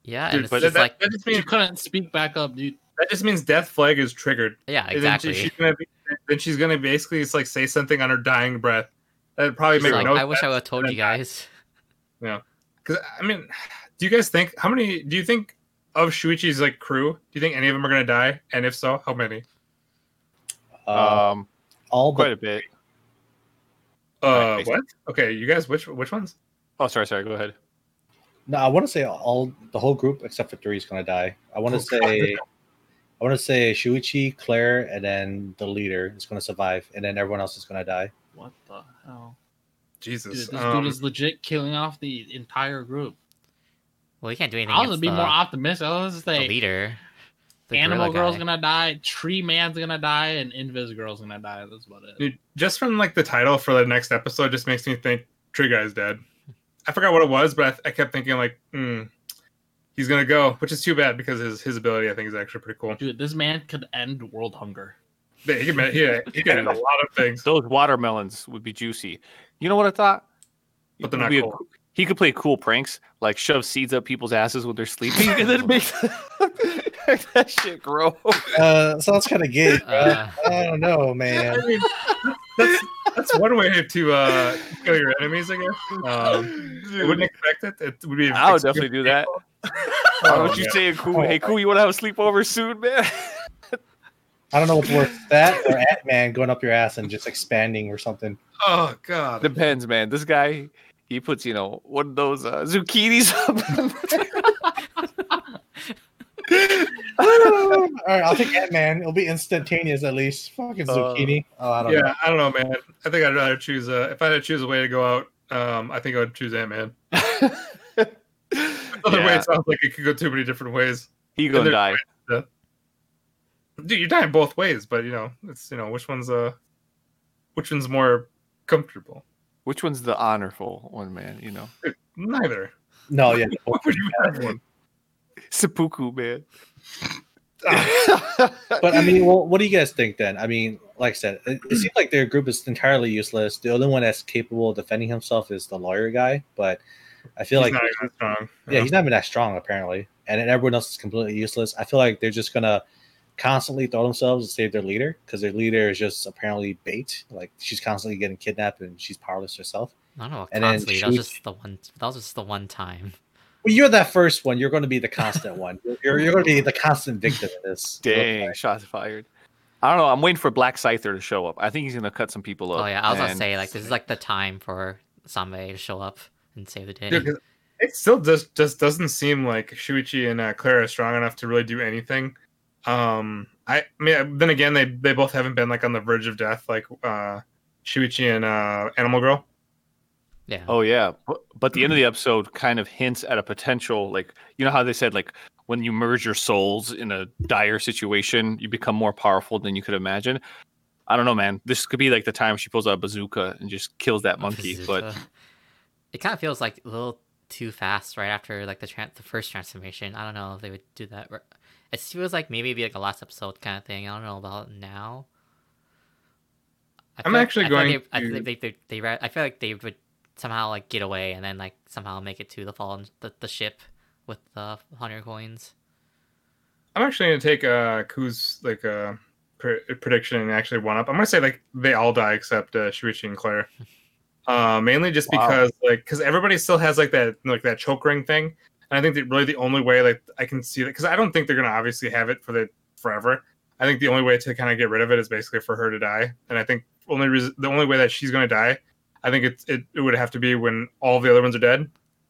Yeah, Dude, and it's but just that, like that just She couldn't speak back up, dude. that just means death flag is triggered. yeah, And then she- exactly. she's gonna be, then she's gonna basically it's like say something on her dying breath. That probably She's make like, no I wish I would have told you guys. die. guys. Because I mean, do you guys think how many? Do you think of Shuichi's like crew? Do you think any of them are gonna die? And if so, how many? Uh, Um, all quite but a bit. Uh, what? Okay, you guys, which which ones? Oh, sorry, sorry. Go ahead. no, I want to say all the whole group except for three is going to die. I want to Oh, God. say, I want to say Shuichi, Claire, and then the leader is going to survive, and then everyone else is going to die. What the hell? Jesus. Dude, this um, dude is legit killing off the entire group. Well, he can't do anything. I was gonna be the, more optimistic. I was the gonna say leader. The Animal Girl's guy. gonna die, Tree Man's gonna die, and Invis Girl's gonna die. That's about it. Dude, just from like the title for the next episode, just makes me think Tree Guy's dead. I forgot what it was, but I, th- I kept thinking like, hmm, he's gonna go, which is too bad because his his ability I think is actually pretty cool. Dude, this man could end world hunger. Yeah, he can yeah, he can do a lot of things. Those watermelons would be juicy. You know what I thought? But they're not be a cool. he could play cool pranks, like shove seeds up people's asses when they're sleeping, and then make make that shit grow. Uh, sounds kind of gay. bro. Uh, I don't know, man. I mean, that's that's one way to uh, kill your enemies, I guess. Um, I wouldn't expect it. It would be. I would definitely do that. Oh, Why don't you yeah. say, "Cool, hey, cool, you want to have a sleepover soon, man?" I don't know what's worse, that or Ant Man going up your ass and just expanding or something. Oh god. Depends, man. This guy, he puts, you know, one of those uh, zucchinis up. All right, I'll take Ant Man. It'll be instantaneous at least. Fucking Uh, zucchini. Oh, I don't yeah, know. I don't know, man. I think I'd rather choose. Uh, if I had to choose a way to go out, um, I think I would choose Ant Man. Other way, it sounds like it could go too many different ways. he gonna they're- die. Dude, you're dying both ways, but you know, it's you know, which one's uh, which one's more comfortable? Which one's the honorful one, man? You know, Neither. No, yeah. Why would you have one? Seppuku, man. But I mean, well, what do you guys think then? I mean, like I said, it, it seems like their group is entirely useless. The only one that's capable of defending himself is the lawyer guy, but I feel He's like not even strong. yeah, he's not even that strong apparently, and everyone else is completely useless. I feel like they're just gonna constantly throw themselves to save their leader because their leader is just apparently bait. Like she's constantly getting kidnapped and she's powerless herself. I don't know. And then Constantly, that was just the one. That was just the one time. Well, you're that first one. You're going to be the constant one. You're, you're going to be the constant victim of this. Dang, shots fired. I don't know. I'm waiting for Black Scyther to show up. I think he's gonna cut some people up. Oh yeah, I was gonna say like this is like the time for Sambe to show up and save the day. Dude, 'cause it still just just doesn't seem like Shuichi and uh, Claire are strong enough to really do anything. Um, I, I mean, then again, they they both haven't been like on the verge of death, like uh, Shuichi and uh, Animal Girl. Yeah. Oh yeah, but, but the end of the episode kind of hints at a potential like you know how they said like when you merge your souls in a dire situation, you become more powerful than you could imagine. I don't know, man. This could be like the time she pulls out a bazooka and just kills that A monkey. But it kind of feels like a little too fast right after like the tran the first transformation. I don't know if they would do that. It feels like maybe it'd be like a last episode kind of thing. I don't know about now. I I'm feel like- actually I feel like going they, I feel to- like they, they, they, ra- I feel like they would somehow like get away and then like somehow make it to the fallen the, the ship with the hundred coins. I'm actually gonna take uh, Ku's like uh, pre- prediction and actually one up. I'm gonna say like they all die except uh, Shuichi and Claire. Uh, mainly just Wow. because like because everybody still has like that like that choke ring thing, and I think that really the only way like I can see that because I don't think they're gonna obviously have it for the forever. I think the only way to kind of get rid of it is basically for her to die, and I think only reason the only way that she's gonna die, I think it's it, it would have to be when all the other ones are dead,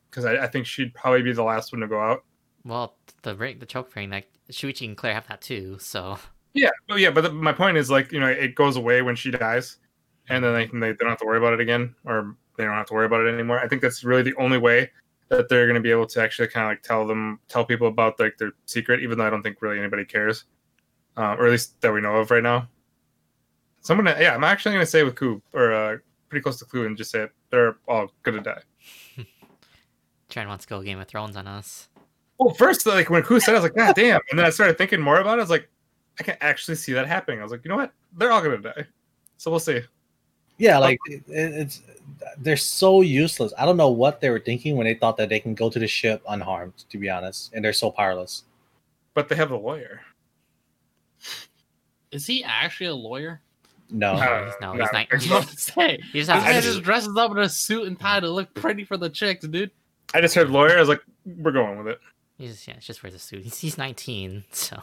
because I, I think she'd probably be the last one to go out. Well, the ring, the choke ring, like Shuichi and Claire have that too. So Yeah, well, yeah, but the, my point is like you know it goes away when she dies, and then they they, they don't have to worry about it again, or they don't have to worry about it anymore. I think that's really the only way that they're going to be able to actually kind of like tell them tell people about like their secret, even though I don't think really anybody cares, uh, or at least that we know of right now. So I'm gonna yeah, I'm actually gonna say with Ku or uh, pretty close to Clue and just say it. they're all gonna die. Trent wants to go Game of Thrones on us. Well, first, like when Ku said, I was like, God damn. And then I started thinking more about it. I was like, I can actually see that happening. I was like, you know what? They're all gonna die. So we'll see. Yeah, um, like it, it's they're so useless. I don't know what they were thinking when they thought that they can go to the ship unharmed. To be honest, and they're so powerless. But they have a lawyer. Is he actually a lawyer? No, Uh, he's- no, he's not- it's he's not- Say, He just has guy to just dresses up in a suit and tie to look pretty for the chicks, dude. I just heard lawyer. I was like, we're going with it, He's yeah, just wears a suit. He's, he's 19, so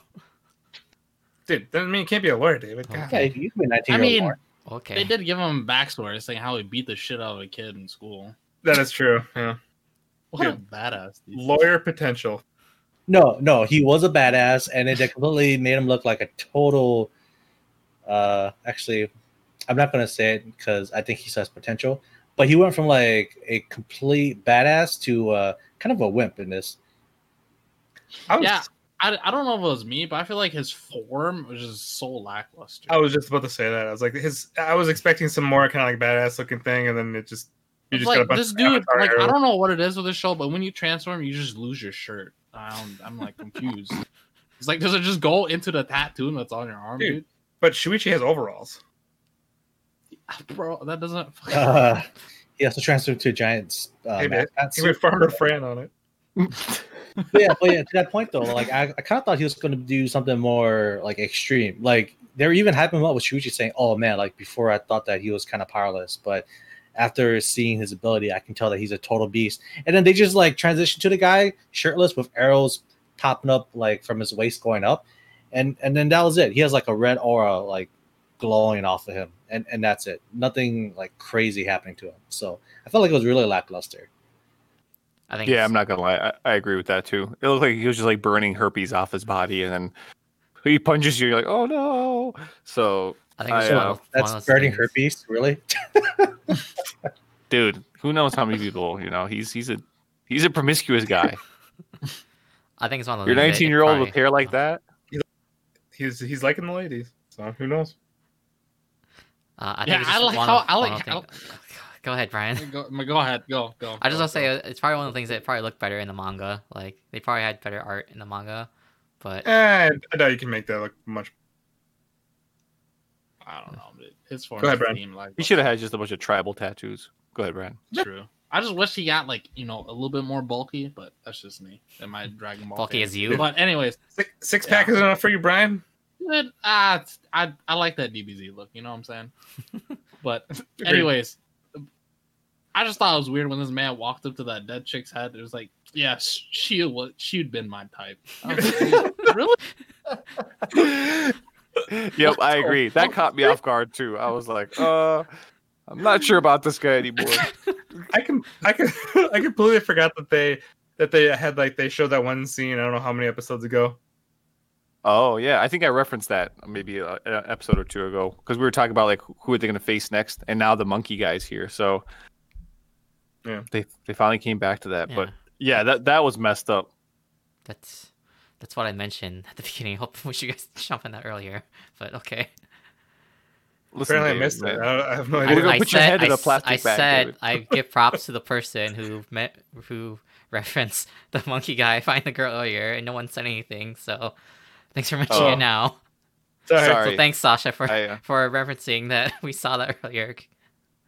dude. Doesn't mean you can't be a lawyer, David. God. okay, you can be nineteen. I mean, okay. they did give him backstory saying how he beat the shit out of a kid in school. that is true. Yeah, What a badass. Dude. lawyer potential. no, no, he was a badass, and it completely made him look like a total. Uh, actually, I'm not gonna say it because I think he has potential, but he went from like a complete badass to uh, kind of a wimp in this. I was, Yeah. I, I don't know if it was me, but I feel like his form was just so lackluster. I was just about to say that. I was like, his. I was expecting some more kind of like badass looking thing, and then it just you It's just got a like bunch this of dude, Avatar like I don't know what it is with this show, but when you transform, you just lose your shirt. I don't, I'm like confused. It's like does it just go into the tattoo that's on your arm, Dude. dude? But Shuichi has overalls. Bro, that doesn't. Uh, he has to transfer to a giant. Uh, Hey, man, He suit. went Farmer Fran on it. but yeah, but yeah, to that point though, like I, I kind of thought he was going to do something more like extreme. Like they were even hyping him up with Shuichi saying, "Oh man, like before I thought that he was kind of powerless, but after seeing his ability, I can tell that he's a total beast." And then they just like transition to the guy shirtless with arrows popping up like from his waist going up, and and then that was it. He has like a red aura like glowing off of him, and and that's it. Nothing like crazy happening to him. So I felt like it was really lackluster. I think Yeah, I'm not gonna lie. I, I agree with that too. It looked like he was just like burning herpes off his body, and then he punches you. You're like, oh no. So, I think I, one uh, of- one That's burning things- herpes, really. dude, who knows how many people? You know, he's he's a he's a promiscuous guy. I think it's one of You're 19 year old with hair like that. He's he's liking the ladies. So who knows? Uh, I Yeah, think I like how- I like of the thing- Go ahead, Brian. Go, go ahead, go, go. I just want to say uh, it's probably one of the things that probably looked better in the manga. Like they probably had better art in the manga, but Eh, I doubt you can make that look much. I don't know. But his form Go ahead, Brian. like He should have had just a bunch of tribal tattoos. Go ahead, Brian. True. I just wish he got like you know a little bit more bulky, but that's just me and my Dragon Ball. bulky fan. as you. But anyways, Six, six pack is enough for you, Brian. it, ah, I I like that DBZ look. You know what I'm saying? But anyways, I just thought it was weird when this man walked up to that dead chick's head. It was like, yeah, she was she'd been my type. Like, really? yep, I agree. That caught me off guard too. I was like, uh, I'm not sure about this guy anymore. I can I can I completely forgot that they that they had like they showed that one scene. I don't know how many episodes ago. Oh yeah, I think I referenced that maybe an episode or two ago because we were talking about like who are they going to face next, and now the monkey guy's here. So Yeah. they they finally came back to that. Yeah. But yeah, that that was messed up. That's that's what I mentioned at the beginning. I Hope we should guys jump on that earlier, but okay. Listen, Apparently, I David, missed it. I, I have no We're idea. gonna I put your said- head in I a s- plastic I bag, said David. I give props to the person who met who referenced the monkey guy find the girl earlier, and no one said anything. So thanks for mentioning Oh. it now. Sorry, Sorry. So thanks, Sasha, for I, uh, for referencing that we saw that earlier.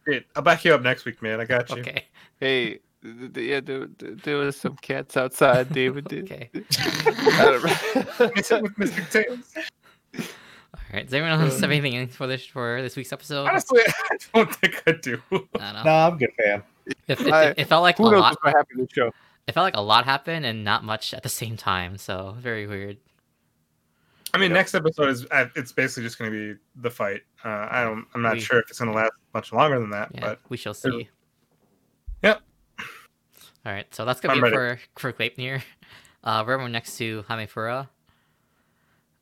Great. I'll back you up next week, man. I got you. Okay, hey, th- th- yeah, there, there there was some cats outside, David. Okay. I don't Miss it with Mr. Tails. All right. Does anyone else have anything for this for this week's episode? Honestly, I don't think I do. I. No, I'm good, fam. It, it, I- it, it felt like a knows lot. what's gonna in the show? It felt like a lot happened and not much at the same time. So very weird. I mean, Yeah. next episode is uh, it's basically just going to be the fight. Uh, I don't. I'm not We- sure if it's going to last much longer than that, Yeah, but we shall see. Yep. All right, so that's gonna I'm be ready. for for Gleipnir. Uh, we're next to Hamefura.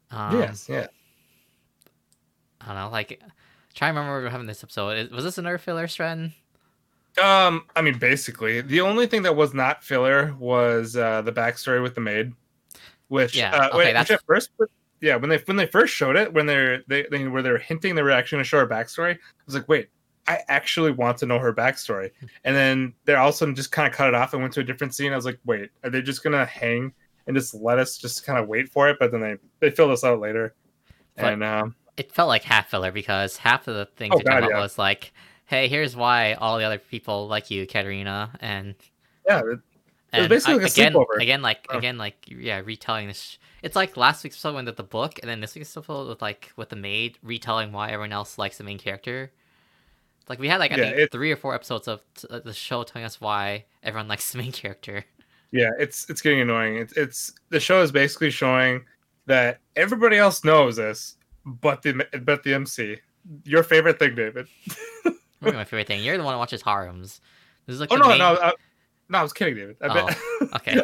Um, yes, yeah. I don't know, like, try to remember we we're having this episode. Was this another filler, Stren? Um, I mean, basically, the only thing that was not filler was uh, the backstory with the maid, which Yeah, uh, okay, wait, which at first, yeah, when they when they first showed it, when they're they, they where they're hinting they were actually going to show her backstory, I was like, wait, I actually want to know her backstory, and then they all of a sudden just kind of cut it off and went to a different scene. I was like, wait, are they just gonna hang and just let us just kind of wait for it. But then they they filled us out later, But- and um, It felt like half filler because half of the things Oh, God, about yeah. was like, "Hey, here's why all the other people like you, Katarina," and yeah, it- and basically like a again, sleepover. again, like Oh. again, like yeah, retelling this. It's like last week's episode with the book, and then this week's episode with like with the maid retelling why everyone else likes the main character. Like we had like I Yeah, think it- three or four episodes of t- uh, the show telling us why everyone likes the main character. yeah, it's it's getting annoying. It's it's the show is basically showing that everybody else knows this, but the but the MC. Your favorite thing, David. My favorite thing. You're the one who watches harems. This is like oh no, main... no, I, no, I was kidding, David. I bet. Oh, okay.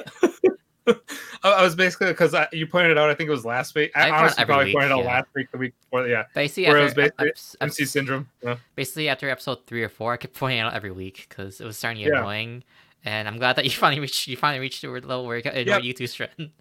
I, I was basically because you pointed it out. I think it was last week. I I, honestly probably week, pointed out last week, the week before. Yeah, Basically, Where it was basically ep- MC syndrome. Yeah. basically after episode three or four, I kept pointing it out every week because it was starting to get Yeah. annoying. And I'm glad that you finally reached you finally reached the level where you got Yep. you two strand.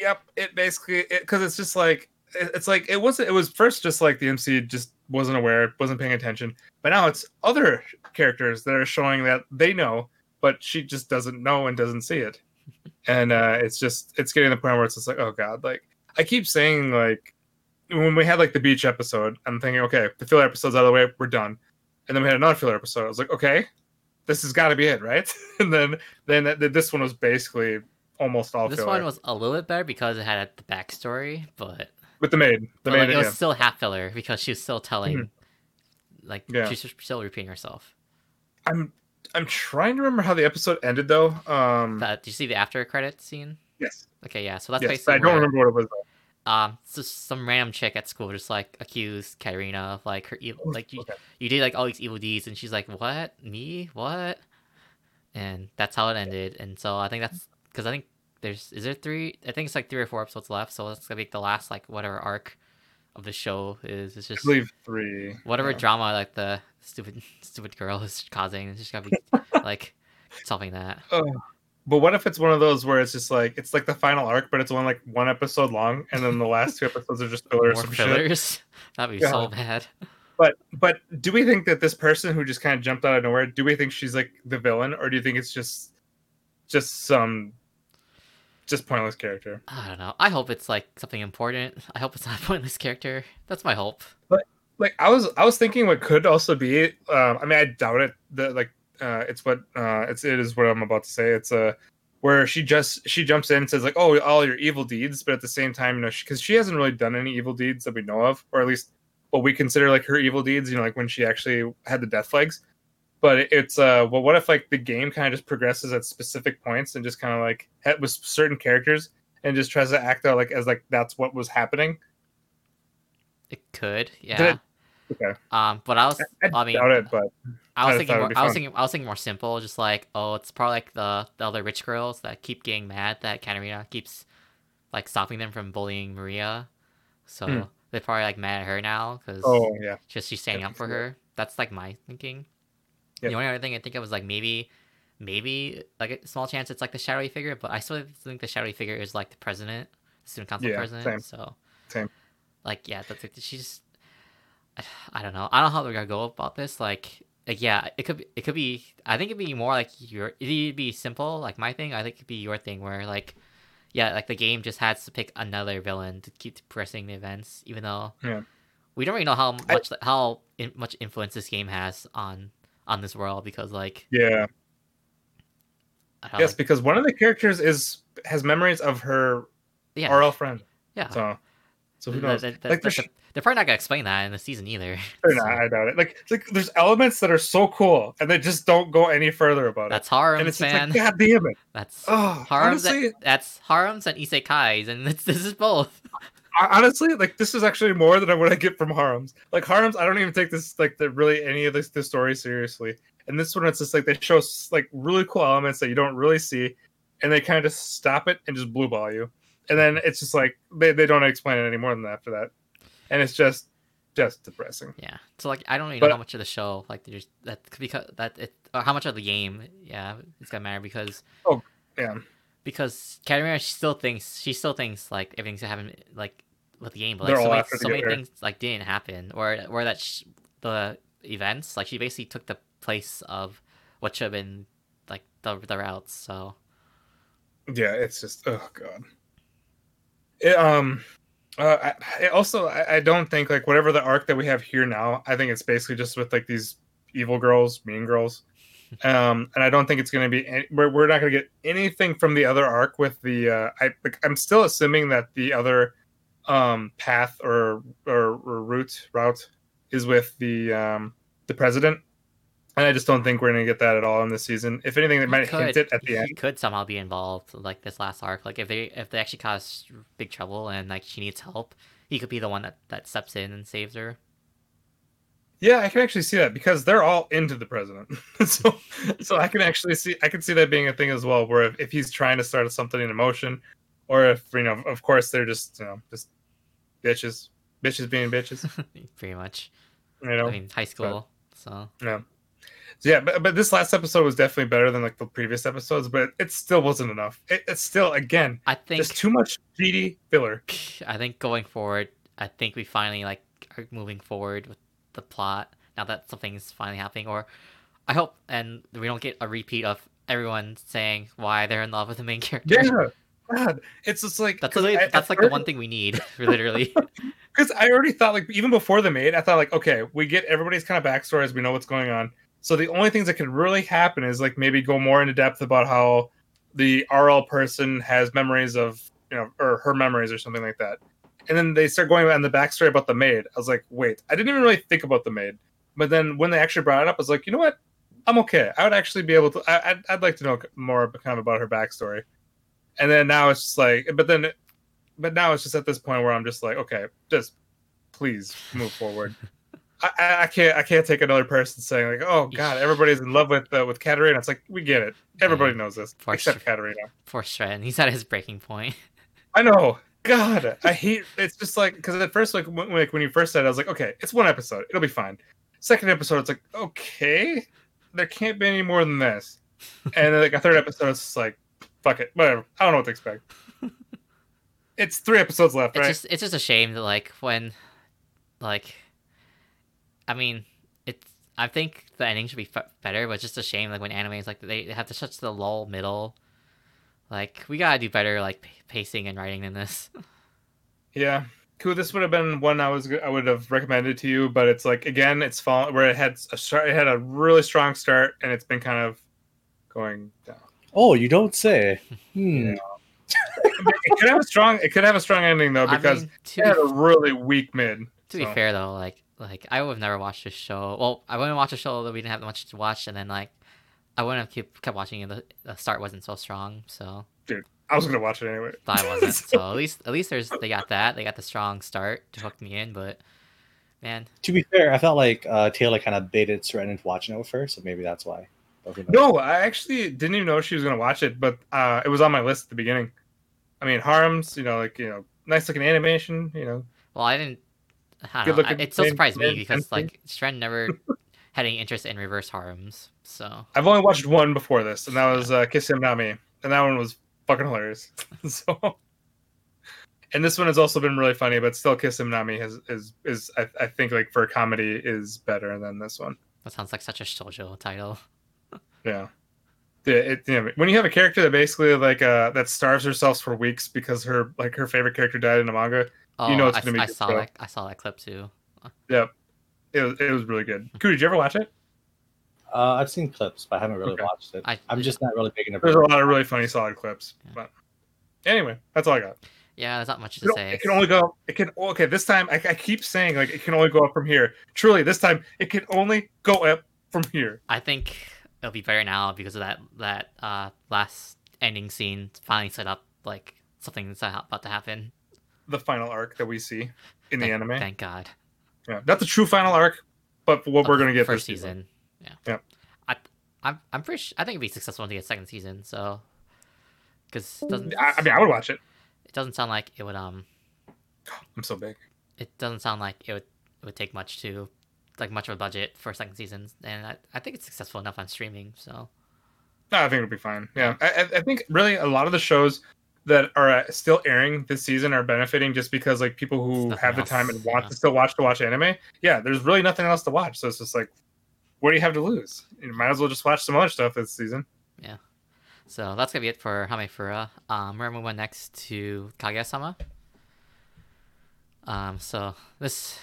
Yep. It basically because it's just like it- it's like it wasn't. It was first just like the MC just wasn't aware, wasn't paying attention. But now it's other characters that are showing that they know, but she just doesn't know and doesn't see it. And uh, it's just it's getting to the point where it's just like, oh god, like I keep saying like when we had like the beach episode, I'm thinking, okay, the filler episode's out of the way, we're done. And then we had another filler episode. I was like, okay, this has got to be it, right? and then then th- this one was basically almost all this filler one was a little bit better because it had the backstory, but, with the maid. The maid, like, it was yeah. still half filler because she was still telling, like Yeah. she's still repeating herself. I'm I'm trying to remember how the episode ended though. Um, That, do you see the after credit scene? yes, Okay, yeah. So that's yes, basically I don't where- remember what it was. Though. um so some random chick at school just like accused Katarina of like her evil like you, Okay. you did like all these evil deeds and she's like what me what and that's how it ended and so I think that's because I think there's is there three I think it's like three or four episodes left so that's gonna be the last like whatever arc of the show is it's I just believe three. whatever yeah. drama like the stupid stupid girl is causing it's just gotta be like solving that Oh. But what if it's one of those where it's just like it's like the final arc, but it's only like one episode long, and then the last two episodes are just filler or more some shit. fillers that'd be so bad But but do we think that this person who just kind of jumped out of nowhere, do we think she's like the villain, or do you think it's just just some just pointless character? I don't know. I hope it's like something important. I hope it's not a pointless character. That's my hope. But like I was I was thinking what could also be um I mean I doubt it that like uh it's what uh it's it is what I'm about to say it's uh where she just she jumps in and says like oh all your evil deeds but at the same time you know because she, hasn't really done any evil deeds that we know of or at least what we consider like her evil deeds you know like when she actually had the death flags but it's uh well what if like the game kind of just progresses at specific points and just kind of like with certain characters and just tries to act out like as like that's what was happening It could, yeah. it- okay Um, but I was, I, I mean, doubt it but I was I thinking, more, I was thinking, I was thinking more simple. Just like, oh, it's probably like the the other rich girls that keep getting mad that Katarina keeps like stopping them from bullying Maria. So Hmm. they're probably like mad at her now because oh yeah just she's standing Yeah, up for her. That's like my thinking. Yeah. The only other thing I think of was like maybe, maybe like a small chance it's like the shadowy figure, but I still think the shadowy figure is like the president, the student council Yeah, president. same. So, Same. Like yeah, that's like, she's. I don't know. I don't know how they're gonna go about this. Like, like yeah, it could be, it could be. I think it'd be more like your. It'd be simple, like my thing. I think it'd be your thing, where like, yeah, like the game just has to pick another villain to keep pressing the events, even though Yeah. we don't really know how I- much how in, much influence this game has on on this world because like yeah Yes, like- because one of the characters is has memories of her yeah RL friend. yeah So, so who knows? th- th- like, th- there's, they're probably not gonna explain that in the season either. they're So, not, I doubt it. Like, like there's elements that are so cool, and they just don't go any further about that's it. And harems, it's man. like, God damn it! that's Oh, harems. honestly, and, that's harems and isekais, and this is both. Honestly, like this is actually more than what I get from harems. Like harems, I don't even take this like the really any of this the story seriously. And this one, it's just like they show like really cool elements that you don't really see, and they kind of just stop it and just blue ball you. And then it's just like they, they don't explain it any more than that after that, and it's just just depressing. Yeah. So like I don't even But- know how much of the show like there's that because that it or how much of the game yeah it's gonna matter because oh Yeah, because she still thinks she still thinks like everything's happening like with the game, but They're like so many, so many things like didn't happen, or or that sh- the events like she basically took the place of what should have been like the the routes. So yeah, it's just oh god. It, um, uh, I, I also I, I don't think like whatever the arc that we have here now. I think it's basically just with like these evil girls, mean girls. Um, and I don't think it's going to be. Any, we're we're not going to get anything from the other arc with the. Uh, I like, I'm still assuming that the other um path or or, or route route is with the um the president and I just don't think we're gonna get that at all in this season. If anything, they He might hint could- it at the he end. could somehow be involved, like this last arc. Like if they if they actually cause big trouble and like she needs help, he could be the one that that steps in and saves her. Yeah, I can actually see that because they're all into the president. so, so I can actually see I can see that being a thing as well. Where if, if he's trying to start something in motion or if you know, of course, they're just you know just bitches, bitches being bitches. Pretty much. You know, I mean, high school. So yeah. So yeah, but, but this last episode was definitely better than like the previous episodes, but it still wasn't enough. It, it's still again I think just too much GD filler. I think going forward, I think we finally like are moving forward with the plot now that something's finally happening. Or I hope, and we don't get a repeat of everyone saying why they're in love with the main character. Yeah, God, it's just like That's I- at that's like the one thing we need, literally. because I already thought like even before the maid, I thought like okay, we get everybody's kind of backstories, we know what's going on. So the only things that could really happen is like maybe go more into depth about how the RL person has memories of you know or her memories or something like that. And then they start going on the backstory about the maid. I was like, wait, I didn't even really think about the maid. But then when they actually brought it up, I was like, you know what? I'm okay. I would actually be able to. I, I'd, I'd like to know more kind of about her backstory. And then now it's just like, but then, but now it's just at this point where I'm just like, okay, just please move forward. I, I, can't I can't take another person saying like, oh god, everybody's in love with uh, with Katarina. It's like we get it. Everybody knows this For except sure. Katarina. For Shred, he's at his breaking point. I know. God, I hate. It's just like because at first, like when, like when you first said, it, I was like, okay, it's one episode, it'll be fine. Second episode, it's like, okay, there can't be any more than this. And then like a third episode, it's just like, fuck it, whatever. I don't know what to expect. It's three episodes left, It's right? just it's just a shame that like when, like, I mean, it's I think the ending should be f- better, but it's just a shame like when anime is like they have to such the lull middle. Like we gotta do better like p- pacing and writing than this. Yeah, cool. This would have been one I was I would have recommended to you, but it's like again, it's fallen where it had a start. It had a really strong start, and it's been kind of going down. Oh, you don't say. Hmm. It could have a strong. It could have a strong ending though because I mean, it to had be, a really weak mid. to be fair though, like like I would have never watched this show. Well, I wouldn't watch a show that we didn't have much to watch, and then like I wouldn't have keep, kept watching it. The, the start wasn't so strong, so Dude, I was gonna watch it anyway. but I wasn't. so at least at least there's they got that. They got the strong start to hook me in, but man, To be fair, I felt like uh, Taylor kind of baited Seren into watching it first, so maybe that's why. But who knows? No, I actually didn't even know she was gonna watch it, but uh, it was on my list at the beginning. I mean, Harms, you know, like you know, nice looking animation, you know. Well, I didn't. I Good don't know. Looking It still surprised me because fencing. like Stren never had any interest in reverse harms. So I've only watched one before this, and that was uh, Kiss Him Not Me, and that one was fucking hilarious. so, and this one has also been really funny, but still, Kiss Him Not Me has is is I, I think like for comedy is better than this one. that sounds like such a shoujo title. Yeah. Yeah, it, you know, when you have a character that basically like uh that starves herself for weeks because her like her favorite character died in the manga, Oh, know it's I, gonna be I good saw show. that. I saw that clip too. yep, it was it was really good. Coo, did you ever watch it? Uh, I've seen clips, but I haven't really Okay. watched it. I- I'm just not really big into. There's a lot of really funny, solid clips. Yeah. But anyway, that's all I got. Yeah, there's not much It, to say. it can only go. It can okay. This time, I, I keep saying like it can only go up from here. Truly, this time it can only go up from here. I think it'll be better now because of that that uh last ending scene finally set up like something's about to happen. The final arc that we see in the anime, Thank God. yeah, not the true final arc, but what Of we're gonna get first season. season. Yeah. Yep. I I'm I'm pretty. Sh- I think it'd be successful to get second season. So because doesn't I, I mean, I would watch it. it doesn't sound like it would um I'm so big. it doesn't sound like it would it would take much to like much of a budget for a second season and I, I think it's successful enough on streaming so No, I think it'll be fine. Yeah, I, I- think really a lot of the shows that are uh, still airing this season are benefiting just because like people who have the else, time and want yeah. to still watch to watch anime. Yeah, there's really nothing else to watch, so it's just like, what do you have to lose? You might as well just watch some other stuff this season. Yeah. So that's gonna be it for Hamefura. Um, we're gonna move on next to Kaguya-sama. Um, so this,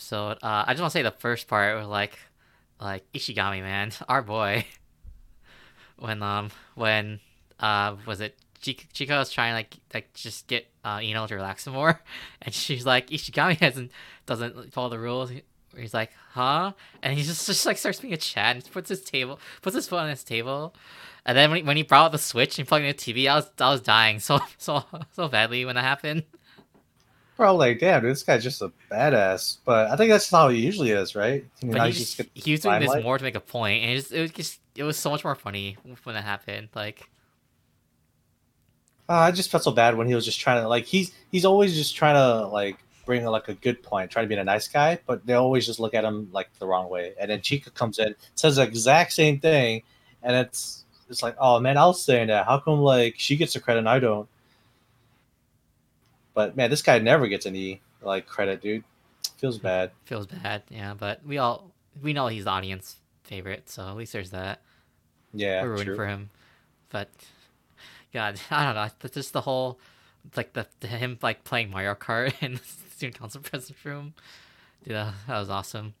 so uh, I just want to say the first part was like, like Ishigami, man, our boy. when um when uh was it Chika, Chika was trying like like just get uh Iino to relax some more, and she's like Ishigami hasn't doesn't follow the rules. He's like, huh? And he just just like starts being a chat and puts his table puts his foot on his table. And then when he, when he brought out the switch and plugged in the TV, I was I was dying so so so badly when that happened. Bro, like, damn, dude, this guy's just a badass. But I think that's how he usually is, right? Know, But he, he's just, get he was doing this more to make a point, and it, just, it was just it was so much more funny when it happened. Like Uh, I just felt so bad when he was just trying to like he's he's always just trying to like bring like a good point, trying to be a nice guy, but they always just look at him like the wrong way. And then Chika comes in, says the exact same thing, and it's it's like, oh man, I was saying that. How come like she gets the credit and I don't? But man, this guy never gets any like credit, dude. Feels bad. feels bad, yeah. But we all we know he's the audience favorite, so at least there's that. Yeah, We're rooting true. for him. But God, I don't know. It's just the whole like the, the him like playing Mario Kart in the student council presence room. Dude, that, that was awesome.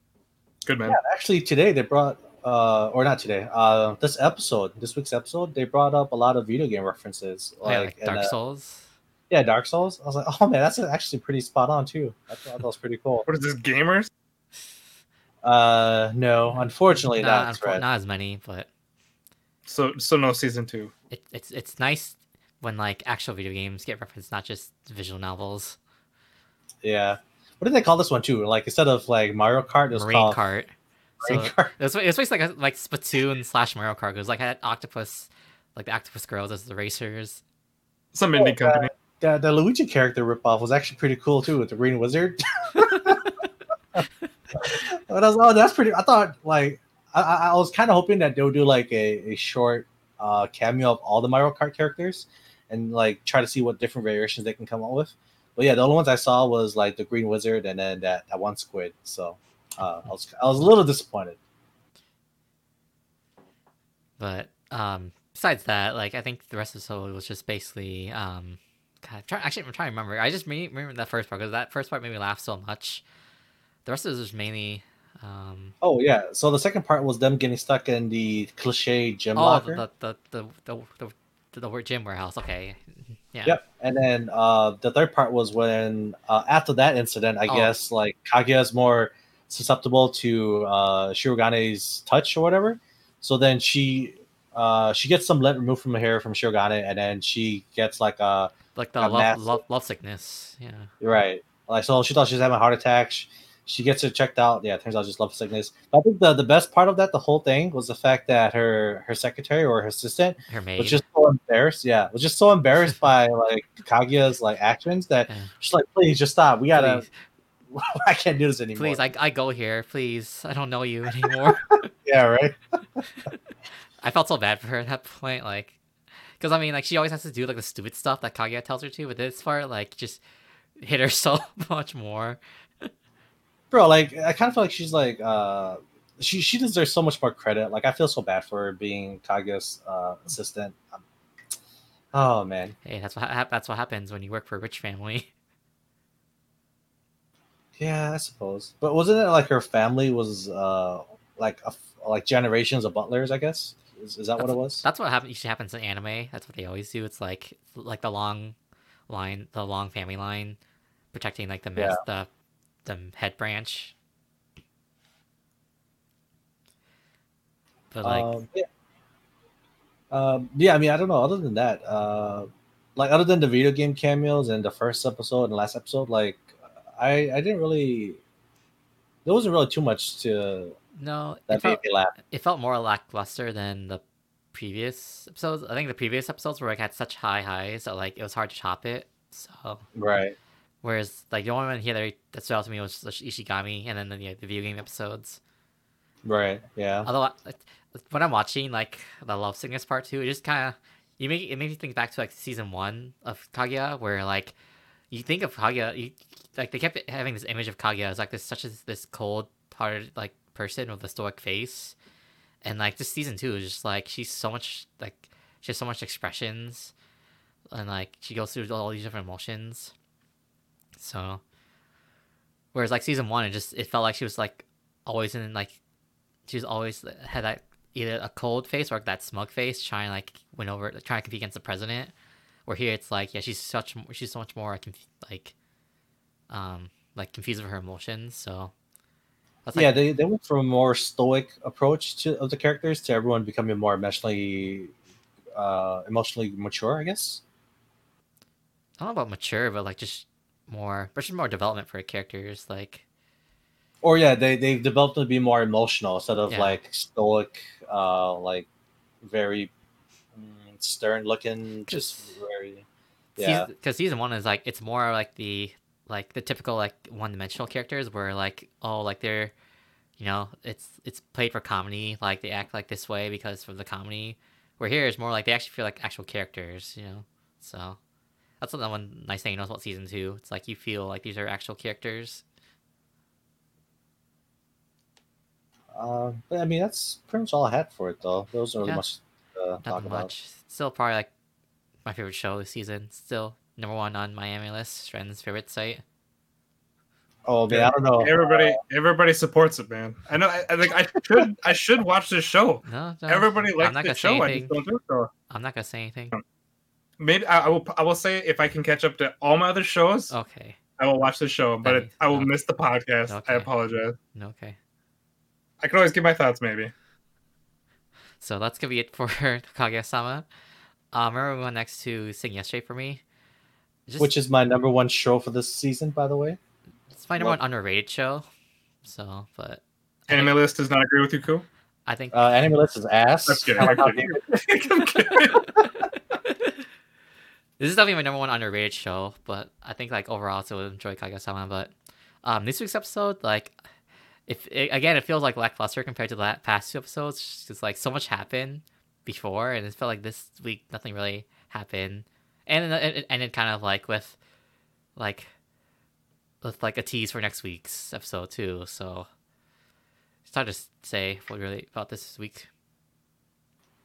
Good man. Yeah, actually, today they brought, uh, or not today, uh, this episode, this week's episode, they brought up a lot of video game references, Oh, yeah, like, like in, Dark uh, Souls. Yeah, Dark Souls. I was like, oh man, that's actually pretty spot on too. I thought that was pretty cool. What is this, gamers? Uh, no, unfortunately, Not, not. unfo- Fred. not as many, but So, so no season two. it, it's it's nice when like actual video games get referenced, not just visual novels. Yeah. What did they call this one too? Like instead of like Mario Kart, it was Marine called Kart. Marine So Kart. it was, it was basically like a, like Splatoon slash Mario Kart. It was like had Octopus, like the Octopus girls as the racers. Some Oh, indie company. The, the Luigi character ripoff was actually pretty cool too with the Green Wizard. but I was, oh, that's pretty. I thought like I, I was kind of hoping that they would do like a, a short uh, cameo of all the Mario Kart characters and like try to see what different variations they can come up with. But yeah, the only ones I saw was like the Green Wizard and then that, that one squid. So uh, I was I was a little disappointed. But um, besides that, like I think the rest of the episode was just basically um, God, I'm try- actually I'm trying to remember. I just re- remember that first part because that first part made me laugh so much. The rest of it was mainly um, Oh yeah. So the second part was them getting stuck in the cliche gym oh locker. the the the the the, the, the, gym warehouse. Okay, yeah. Yep. And then uh, the third part was when uh, after that incident, I Oh. guess like Kaguya is more susceptible to uh, Shirogane's touch or whatever. So then she uh, she gets some lint removed from her hair from Shirogane, and then she gets like a Like the love, love love sickness. Yeah. right. Like so, she thought she was having a heart attack. She, she gets it checked out. Yeah, it turns out just love sickness. But I think the, the best part of that, the whole thing, was the fact that her her secretary or her assistant Her was just so embarrassed. Yeah, was just so embarrassed by like Kaguya's like actions that Yeah. she's like, please just stop. We gotta. Please, I can't do this anymore. please, I, I go here. Please, I don't know you anymore. yeah, right. I felt so bad for her at that point, like, because I mean, like, she always has to do like the stupid stuff that Kaguya tells her to, but this part, like, just hit her so much more. Bro, like I kind of feel like she's like uh she she deserves so much more credit. Like I feel so bad for her being Kaguya's uh, assistant. Um, oh man, Hey, that's what hap that's what happens when you work for a rich family. yeah, I suppose. But wasn't it like her family was uh like a, like generations of butlers? I guess is, is that what it was? That's what happens. Usually happens in anime. That's what they always do. It's like like the long line, the long family line, protecting like the mas- the the head branch. But like, um, yeah. Um, yeah, I mean, I don't know. Other than that, uh, like other than the video game cameos and the first episode and last episode, like I I didn't really. There wasn't really too much to no, it that felt, me laugh. it felt more lackluster than the previous episodes. I think the previous episodes were like had such high highs that like it was hard to top it. So Right. whereas like the only one here that, that stood out to me was Ishigami, and then the, yeah, the video game episodes. Right. Yeah. Although when I'm watching like the love sickness part two, it just kind of you make it makes me think back to like season one of Kaguya, where like you think of Kaguya, you, like they kept having this image of Kaguya as like this such as this cold hearted like person with a stoic face, and like this season two is just like she's so much like she has so much expressions, and like she goes through all these different emotions. So, whereas like season one, it just it felt like she was like always in like she was always had that either a cold face or like that smug face, trying like win over, trying to compete against the president. Where here it's like yeah, she's such she's so much more conf- like um like confused with her emotions. So that's like, yeah, they, they went from a more stoic approach to of the characters to everyone becoming more emotionally uh emotionally mature, I guess. I don't know about mature, but like just more, but just more development for characters. Like Or yeah, they they've developed to be more emotional instead of Yeah. like stoic, uh like very mm, stern looking, just very yeah. because season one is like it's more like the like the typical like one dimensional characters where like oh like they're you know it's it's played for comedy like they act like this way because of the comedy where here is more like they actually feel like actual characters you know so that's another one nice thing you know about season two it's like you feel like these are actual characters Uh, but I mean that's pretty much all I had for it though. Those are really Yeah. much talk nothing about. much still probably like my favorite show this season still number one on MyAnimeList friends favorite site Oh man, I don't know. Everybody, everybody supports it, man. I know. I, I think I should, I should watch this show. no, no Everybody I'm likes not the gonna say show. I anything. just don't do so. I'm not gonna say anything Maybe I, I will. I will say if I can catch up to all my other shows, okay I will watch the show. But it, I will Okay. miss the podcast. Okay. I apologize. okay I can always give my thoughts, maybe. So that's gonna be it for Kaguya-sama. Um, remember we went next to Sing Yesterday for me. Just, Which is my number one show for this season, by the way. it's my number what- one underrated show. So, but I Anime think, list does not agree with you, Ku. I think Uh, Anime List is ass. That's kidding. How I'm kidding. I'm kidding. this is definitely my number one underrated show. But I think like overall, I still enjoy Kaguya-sama. But um, this week's episode, like, if it, again, it feels like lackluster compared to the past two episodes. Just like so much happened before, and it felt like this week nothing really happened, and it ended kind of like with like with like a tease for next week's episode too. So it's hard to say what really about this week.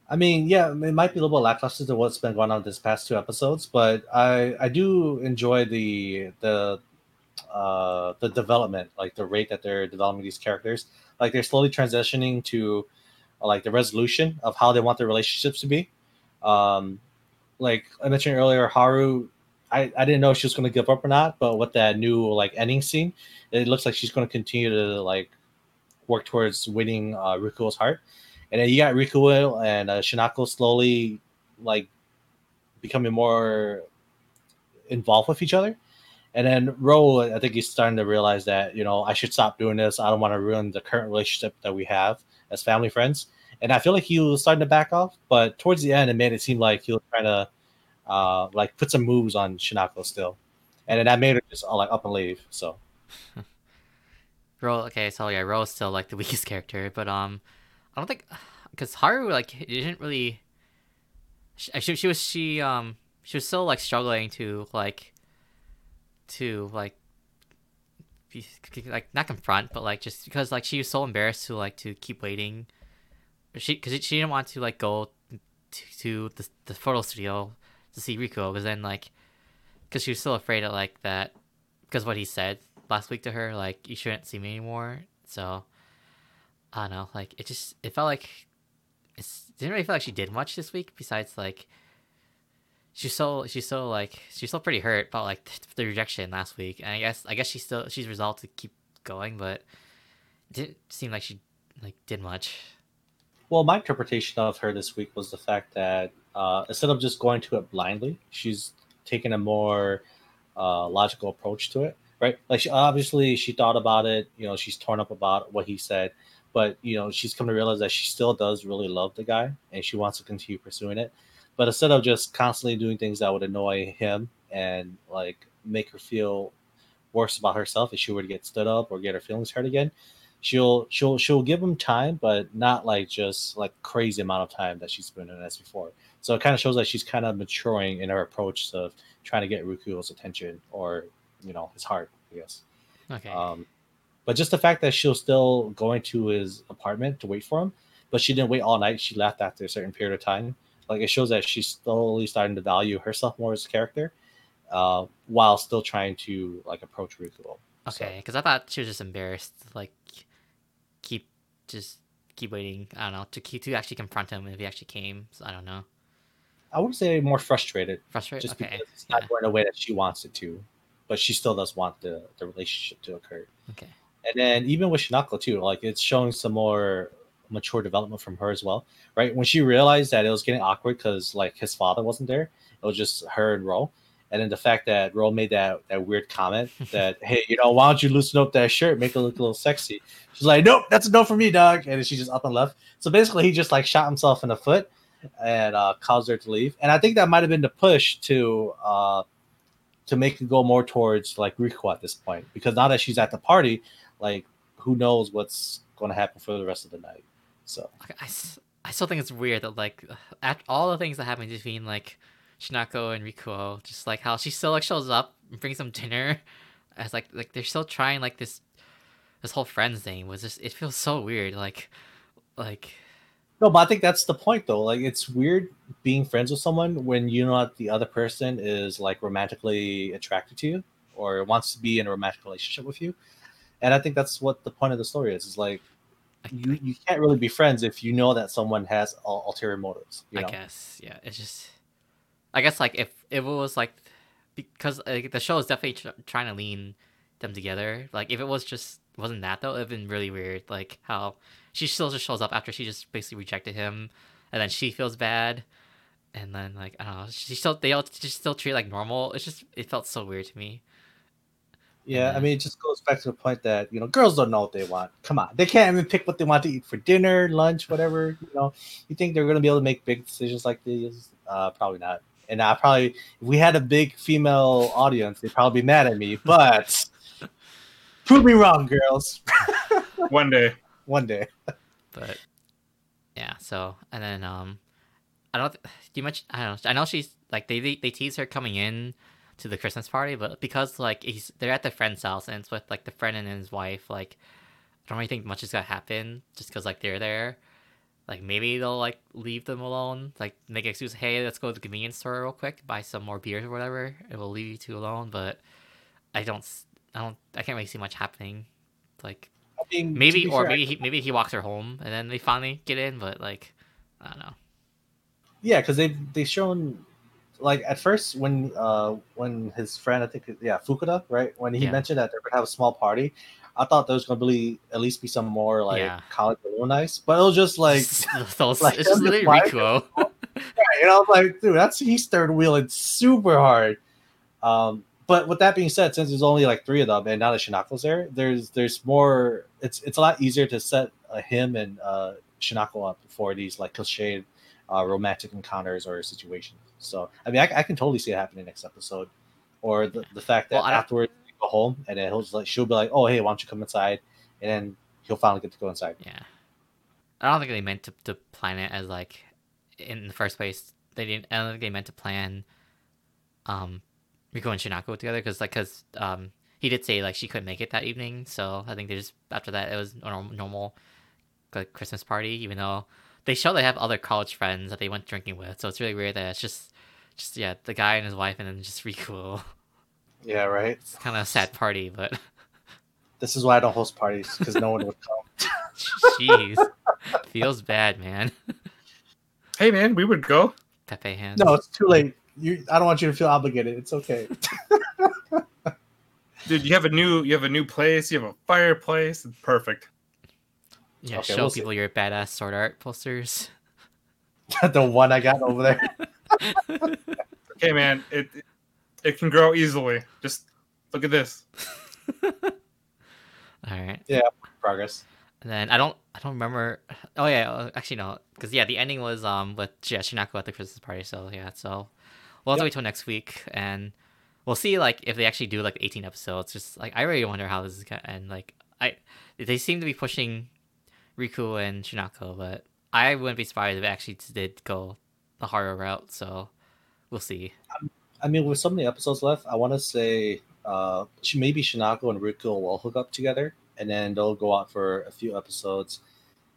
I mean, yeah, it might be a little bit lackluster to what's been going on this past two episodes, but I I do enjoy the the uh the development, like the rate that they're developing these characters. Like they're slowly transitioning to like the resolution of how they want their relationships to be. Um, like I mentioned earlier, Haru, I, I didn't know she was going to give up or not, but with that new like ending scene, it looks like she's going to continue to like work towards winning uh, Rikuo's heart. And then you got Rikuo and uh, Shinako slowly like becoming more involved with each other. And then Ro, I think he's starting to realize that, you know, I should stop doing this. I don't want to ruin the current relationship that we have as family friends. And I feel like he was starting to back off, but towards the end, it made it seem like he was trying to uh, like put some moves on Shinako still. And then that made her just uh, like up and leave. So Ro, okay, so yeah, Ro is still like the weakest character, but um, I don't think because Haru like didn't really. She, she she was she um she was still like struggling to like to like be, like not confront but like just because like she was so embarrassed to like to keep waiting she because she didn't want to like go to, to the, the photo studio to see Rikuo because then like because she was still afraid of like that because what he said last week to her like you shouldn't see me anymore. So i don't know like it just it felt like it didn't really feel like she did much this week besides like she's so she's so like she's still pretty hurt about like the rejection last week and i guess i guess she's still she's resolved to keep going but it didn't seem like she like did much Well, my interpretation of her this week was the fact that uh, instead of just going to it blindly, she's taken a more uh, logical approach to it, right? Like, she, obviously, she thought about it. You know, she's torn up about what he said, but you know, she's come to realize that she still does really love the guy, and she wants to continue pursuing it. But instead of just constantly doing things that would annoy him and like make her feel worse about herself if she were to get stood up or get her feelings hurt again, she'll she'll she'll give him time, but not like just like crazy amount of time that she's been in as before. So it kind of shows that she's kind of maturing in her approach of trying to get Rikuo's attention or you know his heart, I guess. okay Um, but just the fact that she was still going to his apartment to wait for him, but she didn't wait all night. She left after a certain period of time. Like it shows that she's slowly starting to value herself more as a character, uh, while still trying to like approach Rikuo. So- Okay, because I thought she was just embarrassed, like keep just keep waiting. I don't know to keep to actually confront him if he actually came. So I don't know. I would say more frustrated, Frustrated. just okay. because it's not yeah. going the way that she wants it to, but she still does want the the relationship to occur. Okay. And then even with Shinako too, like it's showing some more mature development from her as well, right? When she realized that it was getting awkward because like his father wasn't there, it was just her and Ro. And then the fact that Ro made that that weird comment that, hey, you know, why don't you loosen up that shirt, make it look a little sexy? She's like, nope, that's a no for me, dog. And then she just up and left. So basically, he just like shot himself in the foot and uh, caused her to leave. And I think that might have been the push to uh, to make it go more towards like Rikuo at this point because now that she's at the party, like who knows what's going to happen for the rest of the night. So I I, I still think it's weird that like at all the things that happen between like Shinako and Rikuo, just like how she still like shows up and brings them dinner, as like like they're still trying like this this whole friends thing was just it feels so weird like like no, but I think that's the point though. Like it's weird being friends with someone when you know that the other person is like romantically attracted to you or wants to be in a romantic relationship with you. And I think that's what the point of the story is. Is like I, you, you can't really be friends if you know that someone has ul- ulterior motives. You I know? guess yeah it's just I guess like if if it was like because like, the show is definitely tr- trying to lean them together like if it was just wasn't that though it'd been really weird like how she still just shows up after she just basically rejected him and then she feels bad and then like I don't know she still they all just still treat like normal it's just it felt so weird to me Yeah, I mean, it just goes back to the point that you know girls don't know what they want. Come on, they can't even pick what they want to eat for dinner, lunch, whatever. You know, you think they're going to be able to make big decisions like these? Uh, probably not. And I probably, if we had a big female audience, they'd probably be mad at me. But prove me wrong, girls. One day. One day. but yeah so and then um i don't do much i don't know i know she's like they, they they tease her coming in to the christmas party but because like he's they're at the friend's house and it's with like the friend and his wife like i don't really think much is gonna happen just because like they're there like maybe they'll like leave them alone. Like make an excuse hey let's go to the convenience store real quick buy some more beers or whatever. And we'll leave you two alone. But i don't I don't i can't really see much happening. Like I mean, maybe or fair, maybe he, maybe he walks her home and then they finally get in but like i don't know. Yeah, because they've they've shown like at first when uh when his friend I think yeah Fukuda right? When he Yeah. mentioned that they're gonna have a small party, I thought there was gonna be at least be some more like Yeah. college ice, but it was just like so it's, like it's just really Rikuo. and I was like, dude, that's he's third wheeling super hard. Um, but with that being said, since there's only like three of them, and now that Shinako's there, there's there's more. It's it's a lot easier to set uh, him and uh, Shinako up for these like cliched uh, romantic encounters or situations. So I mean, I, I can totally see it happening next episode, or the, the fact that Well, afterwards home and then he'll just like she'll be like, oh hey, why don't you come inside, and then he'll finally get to go inside. Yeah, I don't think they meant to, to plan it as like in the first place. They didn't. I don't think they meant to plan um Rikuo and Shinako together because like because um he did say like she couldn't make it that evening. So I think they just after that it was a normal like Christmas party. Even though they show they have other college friends that they went drinking with, so it's really weird that it's just just yeah the guy and his wife and then just Rikuo. Yeah, right. It's kind of a sad party, but This is why I don't host parties because no one would come. jeez, feels bad, man. Hey man, we would go. Pepe hands. No, it's too late. You, I don't want you to feel obligated. It's okay. Dude, you have a new you have a new place, you have a fireplace. It's perfect. Yeah, Okay, show we'll see. people your badass sword art posters. the one I got over there. Okay, man, it it, it can grow easily. Just look at this. All right, Yeah. Progress. and then I don't, I don't remember. Oh yeah, uh, actually no, because yeah, the ending was um with yeah, Shinako at the Christmas party. So yeah, so we'll have to Yep. wait till next week, and we'll see like if they actually do like 18 episodes. Just like I really wonder how this is gonna end. Like I, they seem to be pushing Riku and Shinako, but I wouldn't be surprised if it actually did go the harder route. So we'll see. I mean, with so many episodes left, I want to say uh, maybe Shinako and Riku will hook up together, and then they'll go out for a few episodes,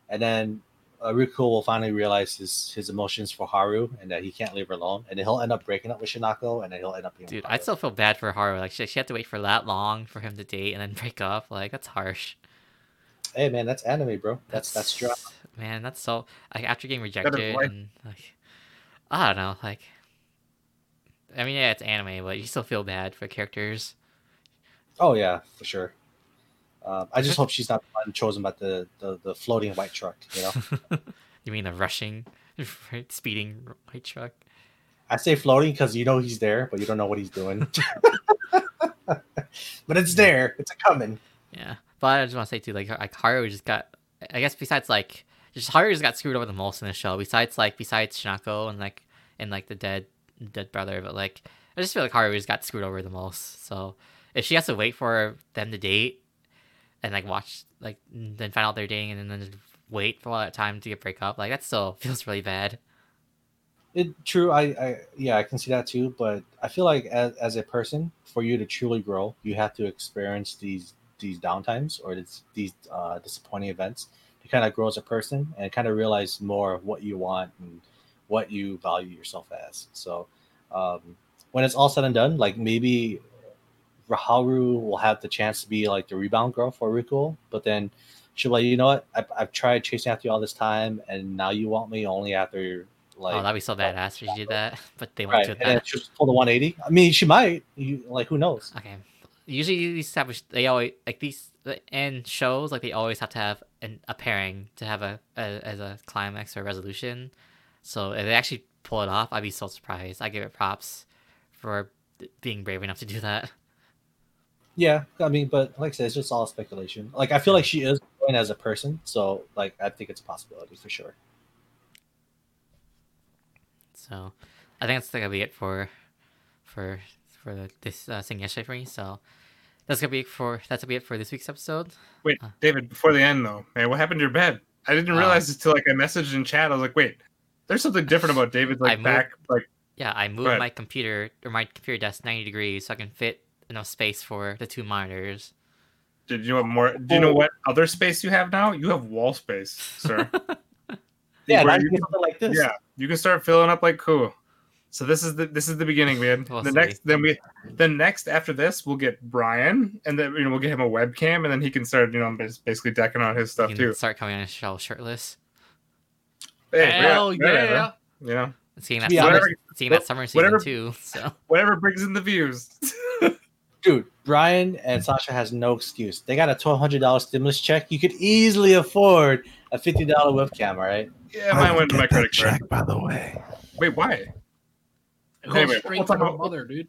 and then uh, Riku will finally realize his his emotions for Haru and that he can't leave her alone, and then he'll end up breaking up with Shinako, and then he'll end up being. Dude, I'd still feel bad for Haru. Like she, she had to wait for that long for him to date and then break up. Like that's harsh. Hey man, that's anime, bro. That's that's drama. Man, that's so like after getting rejected and like I don't know, like I mean yeah, it's anime, but you still feel bad for characters. Oh yeah, for sure. Um, I just hope she's not the one chosen by the, the the floating white truck. You know, you mean the rushing, right, speeding white truck? I say floating because you know he's there, but you don't know what he's doing. but it's there. It's a coming. Yeah, but I just want to say too, like like Haru just got, I guess besides like just Haru just got screwed over the most in the show. Besides like besides Shinako and like and like the dead dead brother, but like I just feel like Haru just got screwed over the most. So if she has to wait for them to date and like watch like then find out they're dating and then wait for all that time to get break up, like that still feels really bad. It true. I, I yeah, I can see that too. But I feel like as, as a person, for you to truly grow, you have to experience these these downtimes or this, these uh, disappointing events to kind of grow as a person and kind of realize more of what you want and what you value yourself as. So um, when it's all said and done, like maybe Raharu will have the chance to be like the rebound girl for Riku, but then she'll be like, you know what? I've, I've tried chasing after you all this time, and now you want me only after like oh, that'd be so badass if she did that, but they won't right, do and that. she'll just pull the 180. I mean, she might. You like who knows? Okay. Usually these establish they always like these in shows like they always have to have an, a pairing to have a, a as a climax or resolution. So if they actually pull it off, I'd be so surprised. I give it props for being brave enough to do that. Yeah, I mean, but like I said, it's just all speculation. Like I feel like she is growing as a person, so like I think it's a possibility for sure. So I think that's gonna be it for for for the, this uh, thing yesterday for me. So that's gonna be it for that's gonna be it for this week's episode. Wait, Uh. David, before the end though, man, what happened to your bed? I didn't Uh. realize until like I messaged in chat. I was like, wait, there's something different about David's I like moved- back, like Yeah, I moved my computer or my computer desk ninety degrees so I can fit enough space for the two monitors. Did you have more? Do you know what other space you have now? You have wall space, sir. Yeah, Where you you like this. yeah, you can start filling up like cool. So this is the this is the beginning, man. We'll the see. next, then we, then next after this, we'll get Brian, and then you know we'll get him a webcam, and then he can start, you know, basically decking out his stuff you can too. start coming on the show shirtless. Hey, Hell yeah, whatever, yeah! You know, Seeing that be summer, honest, seeing that summer season whatever- too. So whatever brings in the views. Dude, Brian and Sasha has no excuse. They got a twelve hundred dollar stimulus check. You could easily afford a fifty dollar webcam. All right. yeah, mine went to my credit card. check, by the way. Wait, why? It Anyway, straight we'll to talk my about- mother, dude.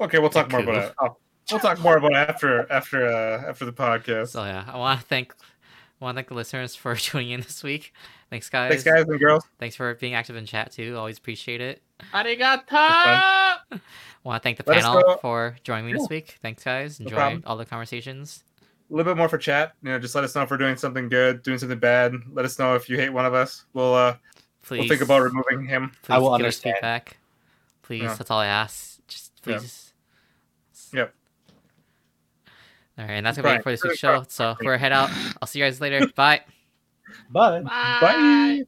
Okay, we'll talk more about it. Oh, we'll talk more about it after after uh, after the podcast. so yeah, I want to thank I want to thank the listeners for tuning in this week. Thanks guys. Thanks, guys and girls. Thanks for being active in chat too. Always appreciate it. Arigato! Want to thank the Let panel for joining me this week. Thanks guys. No all the conversations. A little bit more for chat. You know, just let us know if we're doing something good, doing something bad. Let us know if you hate one of us. We'll uh, Please. we'll think about removing him. Please I will give us feedback. Please, Yeah. that's all I ask. Just please. Yep. All right, and that's gonna be it for this week's show. So we're head out. I'll see you guys later. Bye. But Bye.